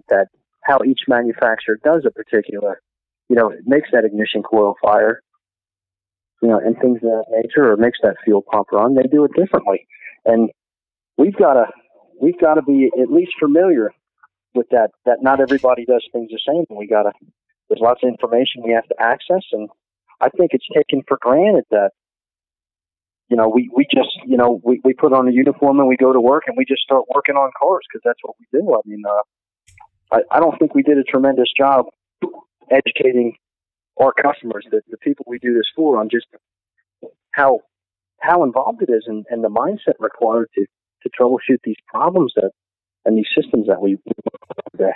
that how each manufacturer does a particular, you know, makes that ignition coil fire, you know, and things of that nature, or makes that fuel pump run. They do it differently, and we've got to we've got to be at least familiar with that. That not everybody does things the same, and we got to. There's lots of information we have to access, and I think it's taken for granted that you know, we, we just, you know, we, we put on a uniform and we go to work and we just start working on cars because that's what we do. I mean, uh, I, I don't think we did a tremendous job educating our customers, the, the people we do this for, on just how how involved it is and, and the mindset required to, to troubleshoot these problems that and these systems that we today.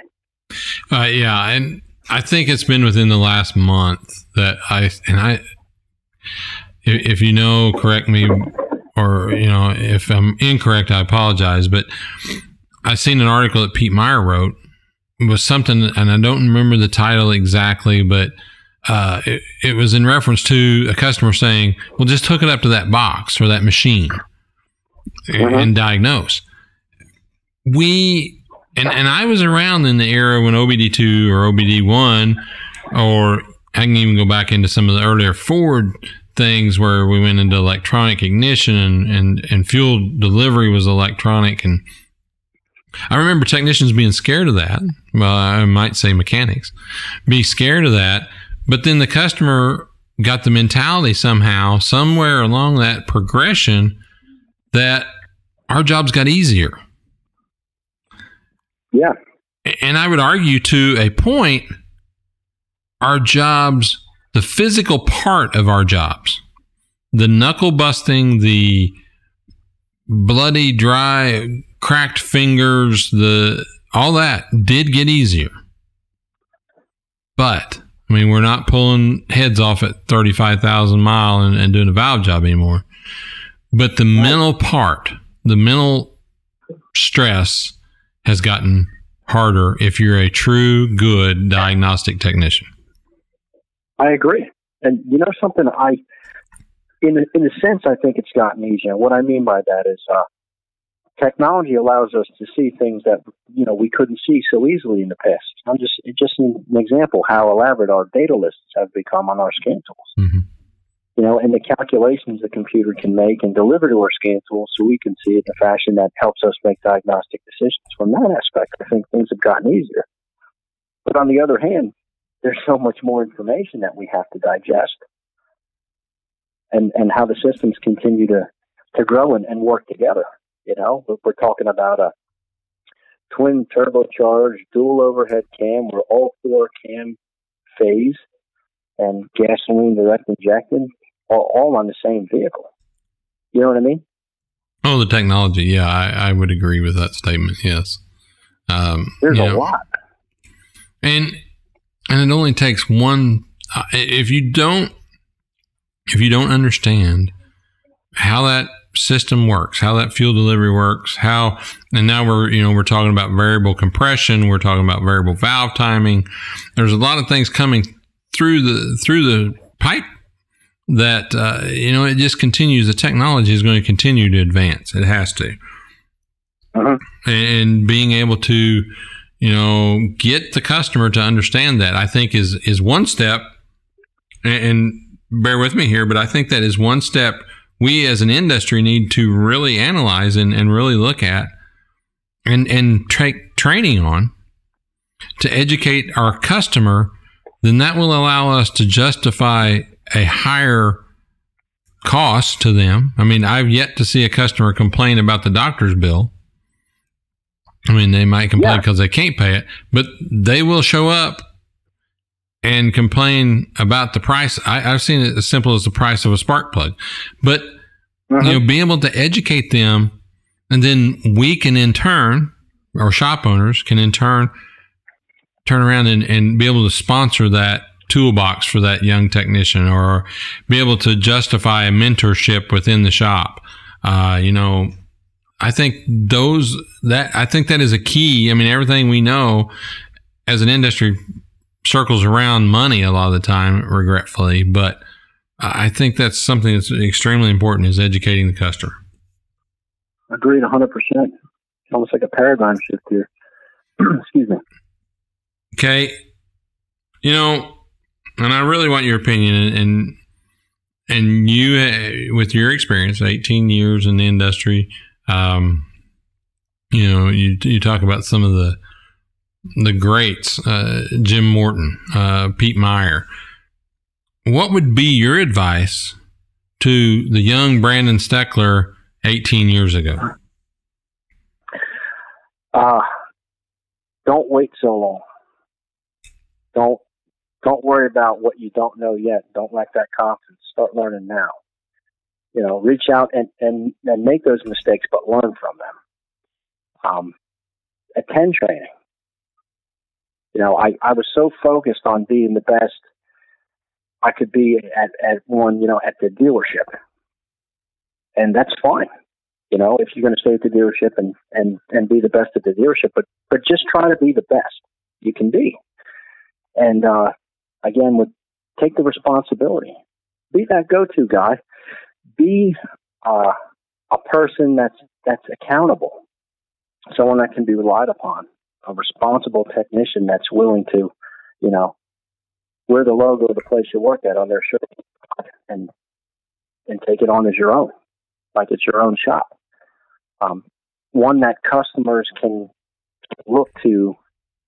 Uh, yeah, and I think it's been within the last month that I and I if you know, correct me, or you know, if I'm incorrect, I apologize. But I seen an article that Pete Meier wrote was something, and I don't remember the title exactly, but uh, it, it, was in reference to a customer saying, "Well, just hook it up to that box or that machine mm-hmm. and diagnose." We and and I was around in the era when OBD two or OBD one, or I can even go back into some of the earlier Ford things where we went into electronic ignition and, and, and fuel delivery was electronic and I remember technicians being scared of that. Well, I might say mechanics be scared of that, but then the customer got the mentality somehow, somewhere along that progression, that our jobs got easier. Yeah. And I would argue to a point, our jobs, the physical part of our jobs, the knuckle busting, the bloody, dry, cracked fingers, the all that did get easier. But I mean, we're not pulling heads off at 35,000 mile and, and doing a valve job anymore. But the mental part, the mental stress has gotten harder if you're a true good diagnostic technician. I agree. And you know something I in a, in a sense I think it's gotten easier. What I mean by that is uh, technology allows us to see things that you know we couldn't see so easily in the past. I'm just just an example how elaborate our data lists have become on our scan tools. Mm-hmm. You know, and the calculations the computer can make and deliver to our scan tool so we can see it in a fashion that helps us make diagnostic decisions. From that aspect, I think things have gotten easier. But on the other hand, there's so much more information that we have to digest. And and how the systems continue to, to grow and, and work together. You know, we're, talking about a twin turbocharged dual overhead cam where all four cam phase and gasoline direct injected are all on the same vehicle. You know what I mean? Oh, the technology. Yeah, I, I would agree with that statement. Yes. Um, There's a know, lot. And and it only takes one. Uh, if you don't, if you don't understand how that system works, how that fuel delivery works, how, and now we're, you know, we're talking about variable compression, we're talking about variable valve timing. There's a lot of things coming through the, through the pipe that, uh, you know, it just continues. The technology is going to continue to advance. It has to. Uh-huh. And being able to, you know, get the customer to understand that, I think is, is one step. And, and bear with me here, but I think that is one step we as an industry need to really analyze and, and really look at and, and take training on to educate our customer, then that will allow us to justify a higher cost to them. I mean, I've yet to see a customer complain about the doctor's bill. I mean, they might complain because yeah. they can't pay it, but they will show up and complain about the price. I, have seen it as simple as the price of a spark plug, but uh-huh. you know, being able to educate them, and then we can in turn, or shop owners can in turn turn around and, and be able to sponsor that toolbox for that young technician, or be able to justify a mentorship within the shop. Uh, you know, I think those that I think that is a key. I mean, everything we know as an industry circles around money a lot of the time, regretfully. But I think that's something that's extremely important is educating the customer. Agreed, 100%. It's almost like a paradigm shift here. Excuse me. Okay. You know, and I really want your opinion and and you with your experience 18 years in the industry um, you know you you talk about some of the the greats, uh, Jim Morton, uh, Pete Meier. What would be your advice to the young Brandon Steckler 18 years ago? Uh, don't wait so long. Don't don't worry about what you don't know yet. Don't lack that confidence. Start learning now. You know, reach out and, and, and make those mistakes, but learn from them. Um, attend training you know, I, I was so focused on being the best I could be at, at one, you know, at the dealership. And that's fine. You know, if you're going to stay at the dealership and, and, and be the best at the dealership, but, but just try to be the best you can be. And, uh, again, with take the responsibility, be that go-to guy, be, uh, a person that's, that's accountable, someone that can be relied upon. A responsible technician that's willing to, you know, wear the logo of the place you work at on their shirt and and take it on as your own, like it's your own shop. Um, one that customers can look to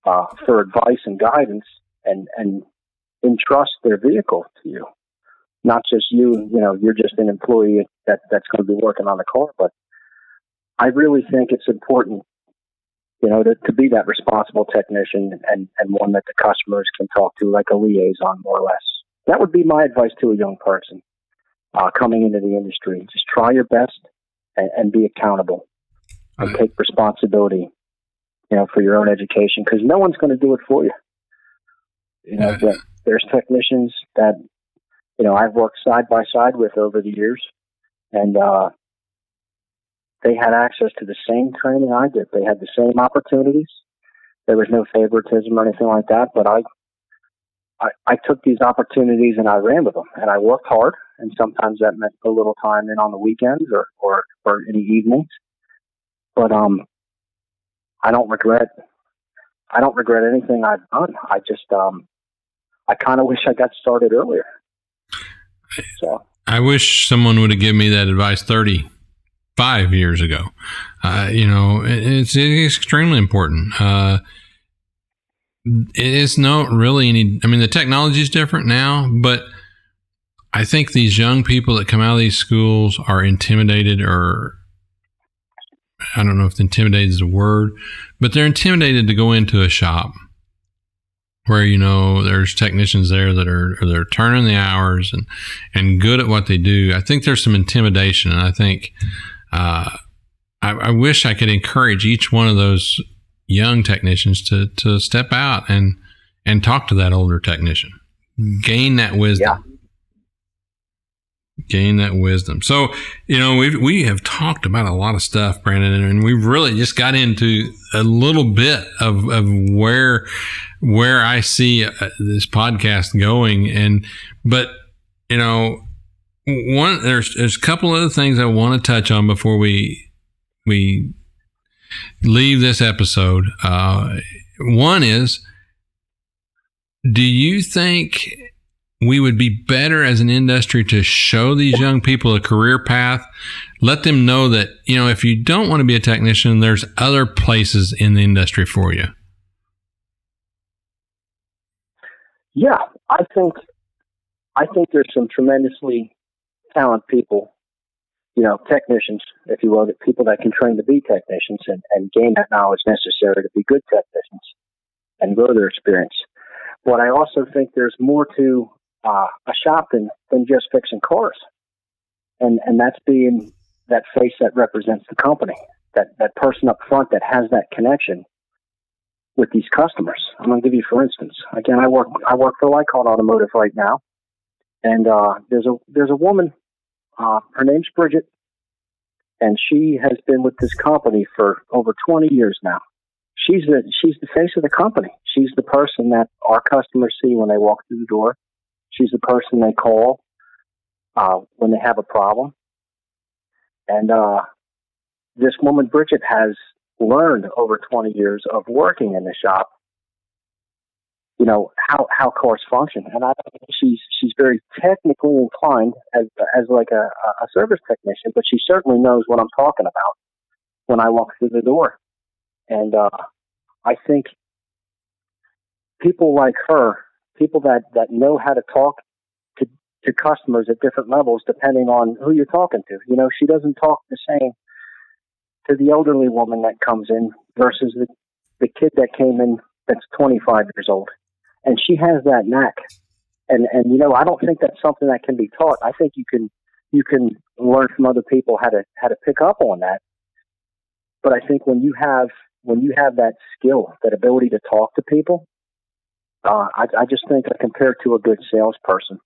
uh, for advice and guidance and and entrust their vehicle to you. Not just you, you know, you're just an employee that that's going to be working on the car, but I really think it's important, you know, to, to be that responsible technician and, and one that the customers can talk to like a liaison more or less. That would be my advice to a young person uh, coming into the industry. Just try your best and, and be accountable and take responsibility, you know, for your own education because no one's going to do it for you. You know, yeah. There's technicians that, you know, I've worked side by side with over the years and, uh, they had access to the same training I did. They had the same opportunities. There was no favoritism or anything like that, but I, I, I took these opportunities and I ran with them and I worked hard. And sometimes that meant a little time in on the weekends or, or, or in the evenings. But, um, I don't regret, I don't regret anything I've done. I just, um, I kind of wish I got started earlier. So I wish someone would have given me that advice 35 years ago. Uh, you know, it's, it's extremely important. Uh, it is not really any, I mean, the technology is different now, but I think these young people that come out of these schools are intimidated or I don't know if intimidated is a word, but they're intimidated to go into a shop where you know there's technicians there that are they're turning the hours and and good at what they do. I think there's some intimidation, and I think uh, I, I, wish I could encourage each one of those young technicians to to step out and and talk to that older technician, gain that wisdom. Gain that wisdom. So, you know, we we have talked about a lot of stuff, Brandon, and we've really just got into a little bit of, of where where I see uh, this podcast going. And but you know, one there's there's a couple other things I want to touch on before we we leave this episode. Uh, one is, do you think we would be better as an industry to show these young people a career path? Let them know that you know if you don't want to be a technician, there's other places in the industry for you. Yeah, I think I think there's some tremendously talented people, you know, technicians, if you will, that people that can train to be technicians and, and gain that knowledge necessary to be good technicians and grow their experience. But I also think there's more to uh, a shop than, than just fixing cars. And, and that's being that face that represents the company, that, that person up front that has that connection with these customers. I'm going to give you, for instance, again, I work I work for Lycott Automotive right now, and uh, there's a there's a woman uh, her name's Bridget, and she has been with this company for over 20 years now. She's the she's the face of the company. She's the person that our customers see when they walk through the door. She's the person they call uh, when they have a problem. And uh, this woman, Bridget, has learned over 20 years of working in the shop you know how how cars function, and I she's she's very technically inclined as as like a, a service technician, but she certainly knows what I'm talking about when I walk through the door, and uh, I think people like her, people that that know how to talk to to customers at different levels, depending on who you're talking to. You know, she doesn't talk the same to the elderly woman that comes in versus the the kid that came in that's 25 years old and she has that knack. And and you know, I don't think that's something that can be taught. I think you can you can learn from other people how to how to pick up on that. But I think when you have when you have that skill, that ability to talk to people, uh, I, I just think compared to a good salesperson,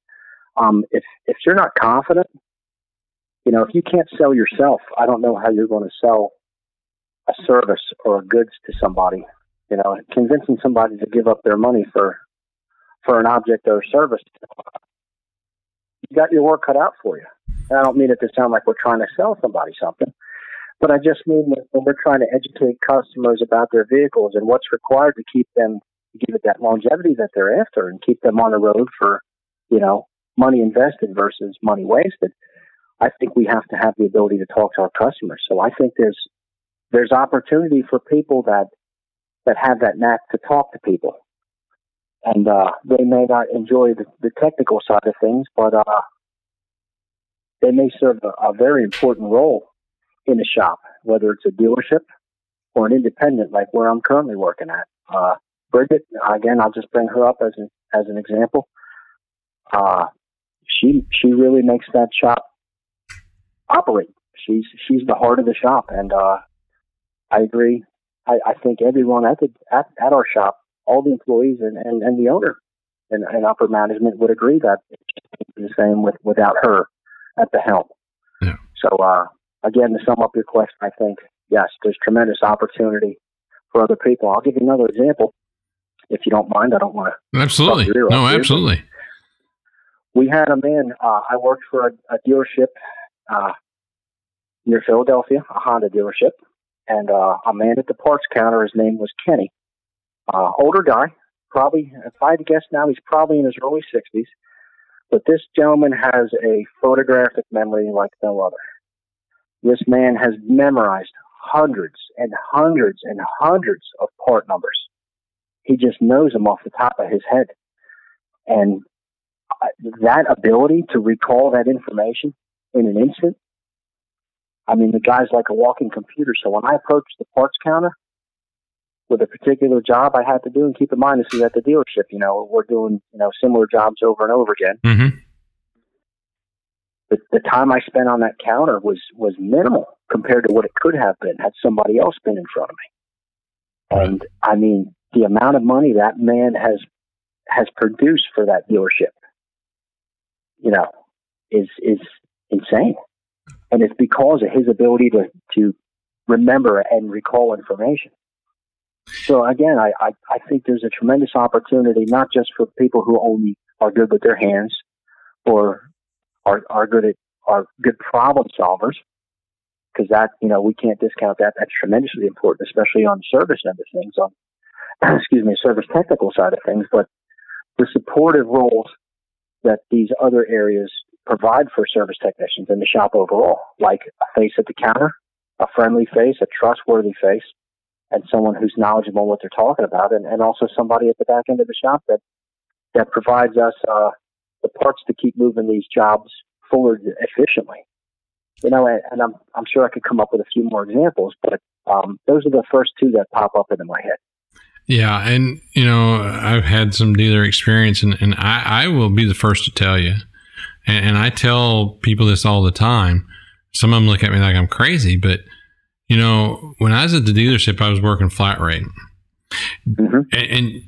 um, if if you're not confident, you know, if you can't sell yourself, I don't know how you're going to sell a service or a goods to somebody. You know, convincing somebody to give up their money for for an object or service, you got your work cut out for you. And I don't mean it to sound like we're trying to sell somebody something, but I just mean that when we're trying to educate customers about their vehicles and what's required to keep them, give it that longevity that they're after and keep them on the road for, you know, money invested versus money wasted. I think we have to have the ability to talk to our customers. So I think there's there's opportunity for people that that have that knack to talk to people. And uh, they may not enjoy the, the technical side of things, but uh, they may serve a, a very important role in a shop, whether it's a dealership or an independent, like where I'm currently working at. Uh, Bridget, again, I'll just bring her up as an as an example. Uh, she she really makes that shop operate. She's she's the heart of the shop, and uh, I agree. I, I think everyone at the at, at our shop, all the employees and, and, and the owner and, and upper management would agree that it's the same with without her at the helm. Yeah. So uh, again, to sum up your question, I think yes, there's tremendous opportunity for other people. I'll give you another example, if you don't mind. I don't want to. Absolutely. No, absolutely. We had a man. Uh, I worked for a, a dealership uh, near Philadelphia, a Honda dealership, and uh, a man at the parts counter. His name was Kenny. Uh, older guy, probably. If I had to guess now, he's probably in his early sixties. But this gentleman has a photographic memory like no other. This man has memorized hundreds and hundreds and hundreds of part numbers. He just knows them off the top of his head. And that ability to recall that information in an instant, I mean, the guy's like a walking computer. So when I approach the parts counter with a particular job I had to do, and keep in mind this is at the dealership, you know, we're doing, you know, similar jobs over and over again. Mm-hmm. The, the time I spent on that counter was was minimal compared to what it could have been had somebody else been in front of me. And I mean, the amount of money that man has has produced for that dealership, you know, is is insane. And it's because of his ability to to remember and recall information. So again, I, I, I think there's a tremendous opportunity not just for people who only are good with their hands or are are good at are good problem solvers, because that you know we can't discount that. That's tremendously important, especially on the service end of things, on excuse me, service technical side of things. But the supportive roles that these other areas provide for service technicians in the shop overall, like a face at the counter, a friendly face, a trustworthy face, and someone who's knowledgeable what they're talking about, and, and also somebody at the back end of the shop that that provides us uh, the parts to keep moving these jobs forward efficiently. You know, and, and, I'm I'm sure I could come up with a few more examples, but um, those are the first two that pop up into my head. Yeah, and you know, I've had some dealer experience, and, and I, I will be the first to tell you, and, and I tell people this all the time. Some of them look at me like I'm crazy, but you know, when I was at the dealership, I was working flat rate, mm-hmm. and, and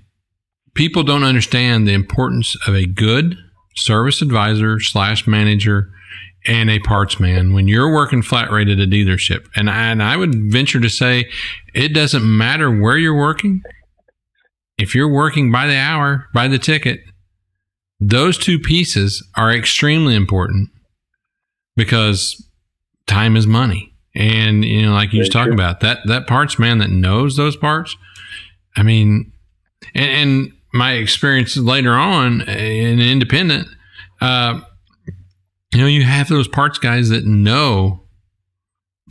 people don't understand the importance of a good service advisor slash manager and a parts man when you're working flat rate at a dealership. And I, and I would venture to say it doesn't matter where you're working. If you're working by the hour, by the ticket, those two pieces are extremely important because time is money. And you know, like you just talking about that that parts man that knows those parts. I mean, and, and my experience later on in independent, uh, you know, you have those parts guys that know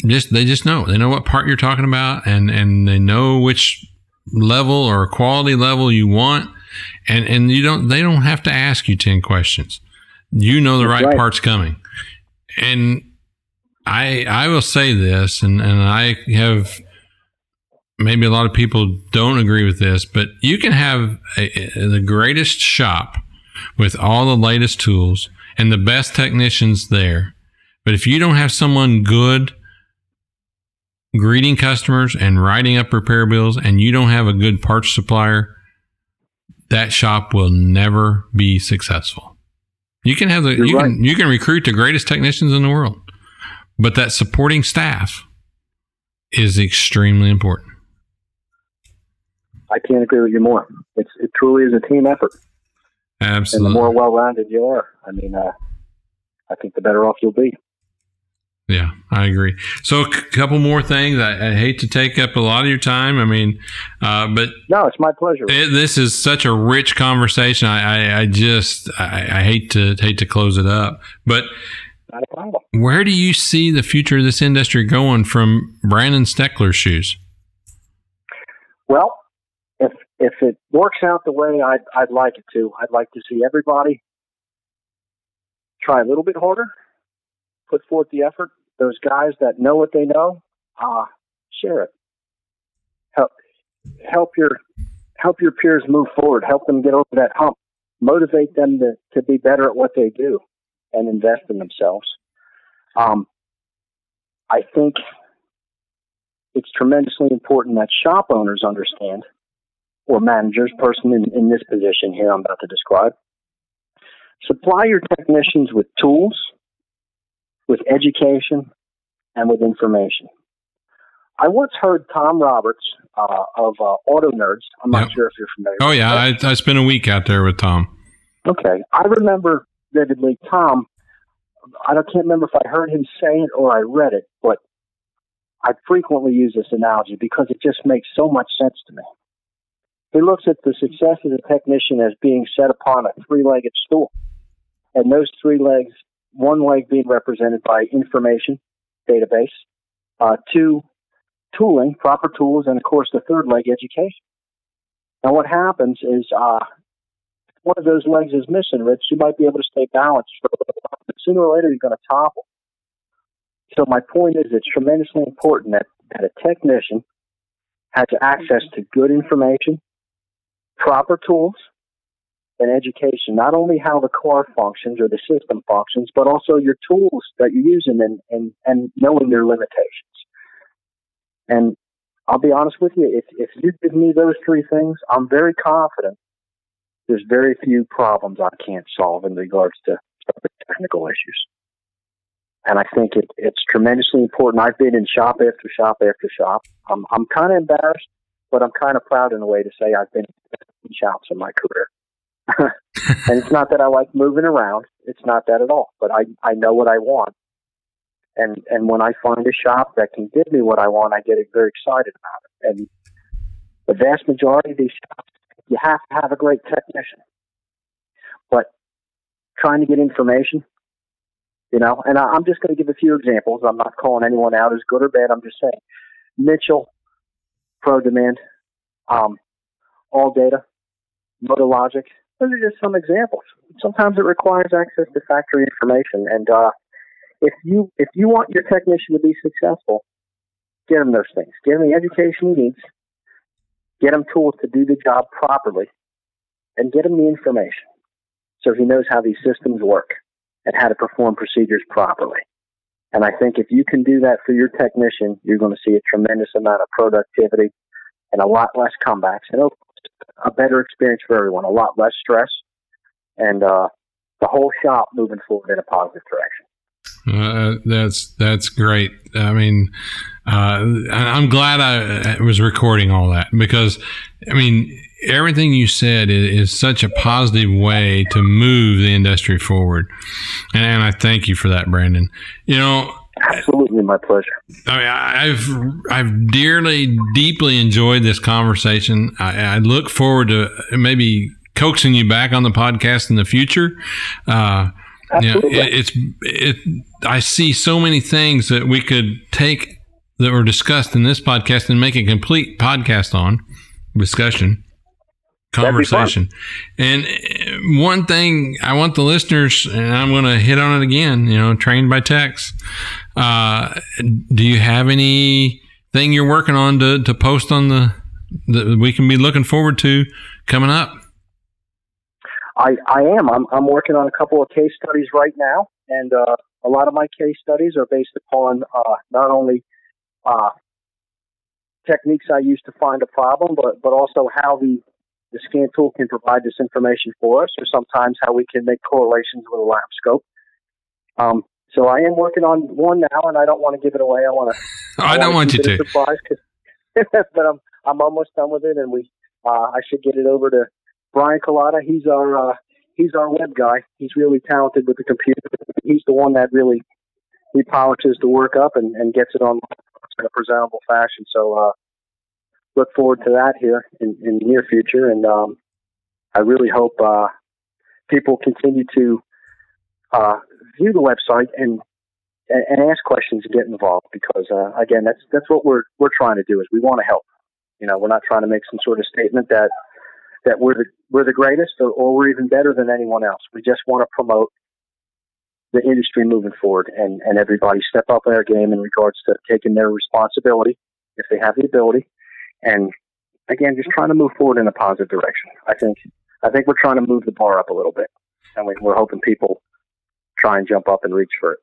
just they just know they know what part you're talking about and and they know which level or quality level you want. And and you don't they don't have to ask you 10 questions. You know the right, right, parts coming. And i i will say this and and i have maybe a lot of people don't agree with this but you can have a, a, the greatest shop with all the latest tools and the best technicians there. But if you don't have someone good greeting customers and writing up repair bills and you don't have a good parts supplier, that shop will never be successful. You can have the You're you right. can you can recruit the greatest technicians in the world, but that supporting staff is extremely important. I can't agree with you more. It's it truly is a team effort. Absolutely. And the more well-rounded you are, I mean, uh, I think the better off you'll be. Yeah, I agree. So, a c- couple more things. I, I, hate to take up a lot of your time. I mean, uh, but no, it's my pleasure. It, this is such a rich conversation. I, I, I just I, hate to hate to close it up. But where do you see the future of this industry going from Brandon Steckler's shoes? Well, if if it works out the way I'd I'd like it to, I'd like to see everybody try a little bit harder, put forth the effort. Those guys that know what they know, uh, share it. Help help your help your peers move forward. Help them get over that hump. Motivate them to, to be better at what they do and invest in themselves. Um, I think it's tremendously important that shop owners understand, or managers, person in, in this position here I'm about to describe, supply your technicians with tools, with education, and with information. I once heard Tom Roberts uh, of uh, Auto Nerds. I'm not yep. sure if you're familiar. Oh yeah, I, I spent a week out there with Tom. Okay, I remember vividly Tom. I don't, can't remember if I heard him say it or I read it, but I frequently use this analogy because it just makes so much sense to me. He looks at the success of the technician as being set upon a three-legged stool, and those three legs, one leg being represented by information database, uh, two tooling, proper tools, and of course the third leg, education. Now, what happens is uh, one of those legs is missing, Rich. You might be able to stay balanced, for a little while, but sooner or later you're going to topple. So my point is, it's tremendously important that, that a technician has access to good information, proper tools, and education. Not only how the car functions or the system functions, but also your tools that you're using and, and, and knowing their limitations. And I'll be honest with you, if, if you give me those three things, I'm very confident there's very few problems I can't solve in regards to technical issues. And I think it, it's tremendously important. I've been in shop after shop after shop. I'm, I'm kind of embarrassed, but I'm kind of proud in a way to say I've been in shops in my career. and it's not that I like moving around. It's not that at all. But I, I know what I want and and when I find a shop that can give me what I want, I get very excited about it. And the vast majority of these shops, you have to have a great technician. But trying to get information, you know, and I, am just going to give a few examples. I'm not calling anyone out as good or bad. I'm just saying Mitchell, ProDemand, um, ALLDATA, MotoLogic. Those are just some examples. Sometimes it requires access to factory information, and uh, if you if you want your technician to be successful, get him those things. Get him the education he needs. Get him tools to do the job properly, and get him the information so he knows how these systems work and how to perform procedures properly. And I think if you can do that for your technician, you're going to see a tremendous amount of productivity and a lot less comebacks and a better experience for everyone, a lot less stress, and uh, the whole shop moving forward in a positive direction. Uh, that's that's great. I mean, uh, I'm glad I was recording all that because, I mean, everything you said is, is such a positive way to move the industry forward, and, and, I thank you for that, Brandon. You know. Absolutely, my pleasure. I mean, I've I've dearly, deeply enjoyed this conversation. I, I look forward to maybe coaxing you back on the podcast in the future. Uh, Absolutely. You know, it, it's it. I see so many things that we could take that were discussed in this podcast and make a complete podcast on discussion conversation. And uh, one thing I want the listeners, and I'm going to hit on it again. You know, trained by techs. Uh, do you have anything you're working on to, to post on the that we can be looking forward to coming up? I, I am. I'm, I'm working on a couple of case studies right now, and uh, a lot of my case studies are based upon uh, not only uh, techniques I use to find a problem, but but also how the the scan tool can provide this information for us, or sometimes how we can make correlations with a lab scope. Um, so I am working on one now, and I don't want to give it away. I want to. I, I don't want you to. Surprise, but I'm I'm almost done with it, and we uh, I should get it over to Brian Collada, he's our uh, he's our web guy. He's really talented with the computer. He's the one that really he polishes the work up and, and gets it on in a presentable fashion. So uh, look forward to that here in, in the near future, and um, I really hope uh, people continue to uh, view the website and, and ask questions and get involved because uh, again, that's that's what we're we're trying to do is we want to help. You know, we're not trying to make some sort of statement that that we're the we're the greatest or, or we're even better than anyone else. We just want to promote the industry moving forward and, and everybody step up their game in regards to taking their responsibility if they have the ability and again just trying to move forward in a positive direction. I think I think we're trying to move the bar up a little bit and we, we're hoping people try and jump up and reach for it.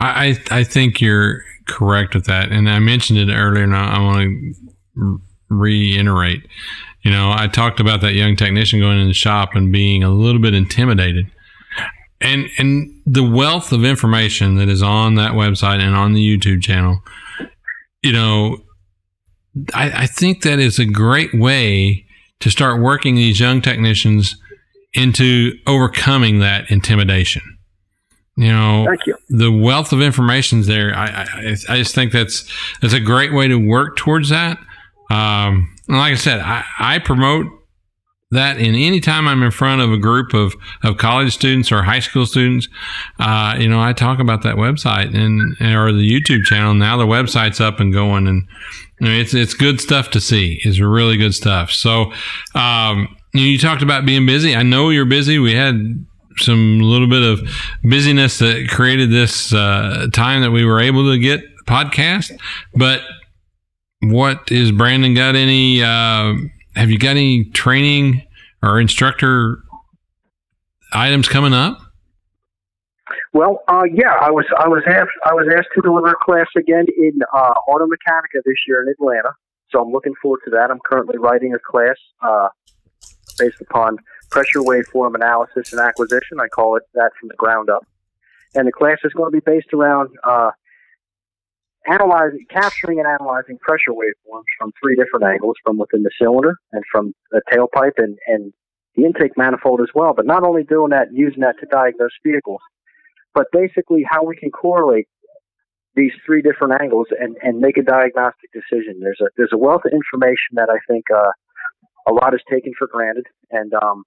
I I think you're correct with that, and I mentioned it earlier, and I, I want to reiterate. You know, I talked about that young technician going in the shop and being a little bit intimidated, and and the wealth of information that is on that website and on the YouTube channel. You know, I, I think that is a great way to start working these young technicians into overcoming that intimidation you know Thank you. the wealth of information is there. I, I i just think that's that's a great way to work towards that. Um and like i said i i promote that in any time i'm in front of a group of of college students or high school students uh you know i talk about that website and or the youtube channel. Now the website's up and going and you know, it's it's good stuff to see. It's really good stuff. So um you talked about being busy. I know you're busy. We had some little bit of busyness that created this uh, time that we were able to get podcast. But what is Brandon got any? Uh, have you got any training or instructor items coming up? Well, uh, yeah, I was I was asked I was asked to deliver a class again in uh, Automechanika this year in Atlanta. So I'm looking forward to that. I'm currently writing a class uh, based upon pressure waveform analysis and acquisition. I call it that from the ground up. And the class is going to be based around uh, analyzing, capturing and analyzing pressure waveforms from three different angles, from within the cylinder and from the tailpipe and, and the intake manifold as well. But not only doing that and using that to diagnose vehicles, but basically how we can correlate these three different angles and, and make a diagnostic decision. There's a there's a wealth of information that I think uh, a lot is taken for granted, and um,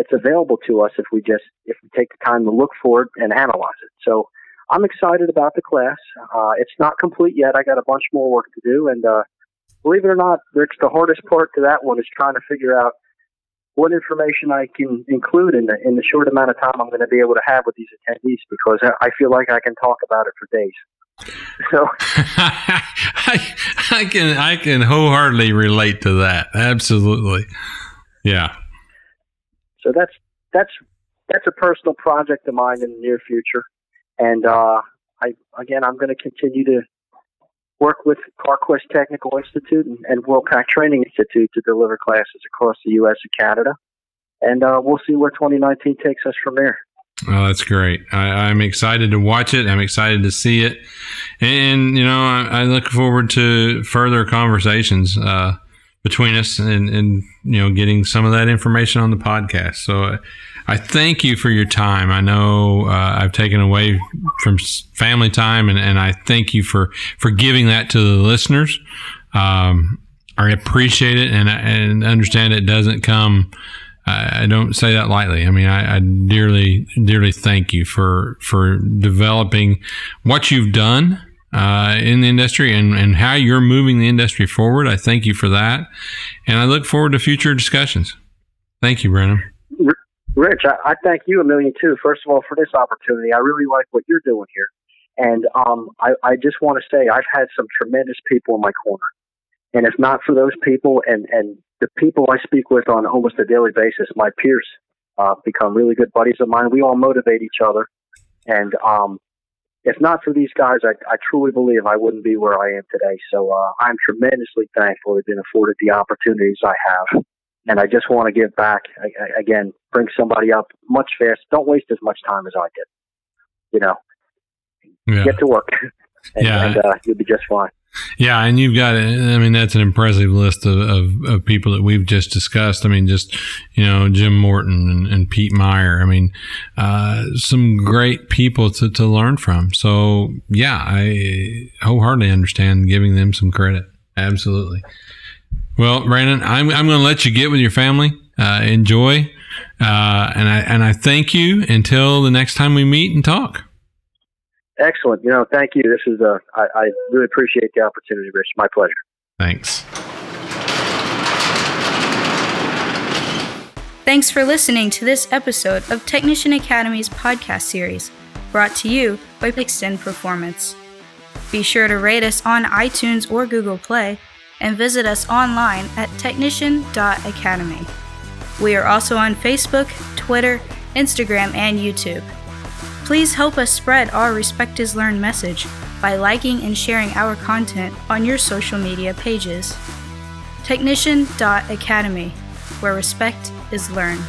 it's available to us if we just if we take the time to look for it and analyze it. So I'm excited about the class. Uh, it's not complete yet. I got a bunch more work to do, and uh, believe it or not, Rich, the hardest part to that one is trying to figure out what information I can include in the in the short amount of time I'm going to be able to have with these attendees because I feel like I can talk about it for days. So I, I can I can wholeheartedly relate to that. Absolutely, yeah. So that's that's that's a personal project of mine in the near future, and uh, I again I'm going to continue to work with CarQuest Technical Institute and, and WORLDPAC Training Institute to deliver classes across the U.S. and Canada, and uh, we'll see where 2019 takes us from there. Oh, that's great. I, am excited to watch it. I'm excited to see it. And, you know, I, I look forward to further conversations uh, between us and, and, you know, getting some of that information on the podcast. So uh, I thank you for your time. I know uh, I've taken away from family time, and, and I thank you for, for giving that to the listeners. Um, I appreciate it and, and understand it doesn't come I, I don't say that lightly. I mean, I, I, dearly, dearly thank you for for developing what you've done uh, in the industry and, and how you're moving the industry forward. I thank you for that, and I look forward to future discussions. Thank you, Brennan. Rich, I, I thank you a million too. First of all, for this opportunity, I really like what you're doing here, and um, I, I just want to say I've had some tremendous people in my corner, and if not for those people and and the people I speak with on almost a daily basis, my peers, uh, become really good buddies of mine. We all motivate each other, and um, if not for these guys, I, I truly believe I wouldn't be where I am today. So uh, I'm tremendously thankful to have been afforded the opportunities I have, and I just want to give back I, I, again. Bring somebody up much faster. Don't waste as much time as I did. You know, yeah. get to work, and, yeah. and uh, you'll be just fine. Yeah, and you've got, I mean, that's an impressive list of, of, of, people that we've just discussed. I mean, just, you know, Jim Morton and, and Pete Meier. I mean, uh, some great people to, to learn from. So, yeah, I wholeheartedly understand giving them some credit. Absolutely. Well, Brandon, I'm, I'm going to let you get with your family. Uh, enjoy. Uh, and I, and I thank you until the next time we meet and talk. Excellent. You know, thank you. This is a, I, I really appreciate the opportunity, Rich. My pleasure. Thanks. Thanks for listening to this episode of Technician Academy's podcast series, brought to you by Extend Performance. Be sure to rate us on iTunes or Google Play and visit us online at technician.academy. We are also on Facebook, Twitter, Instagram, and YouTube. Please help us spread our Respect is Learned message by liking and sharing our content on your social media pages. Technician.academy, where respect is learned.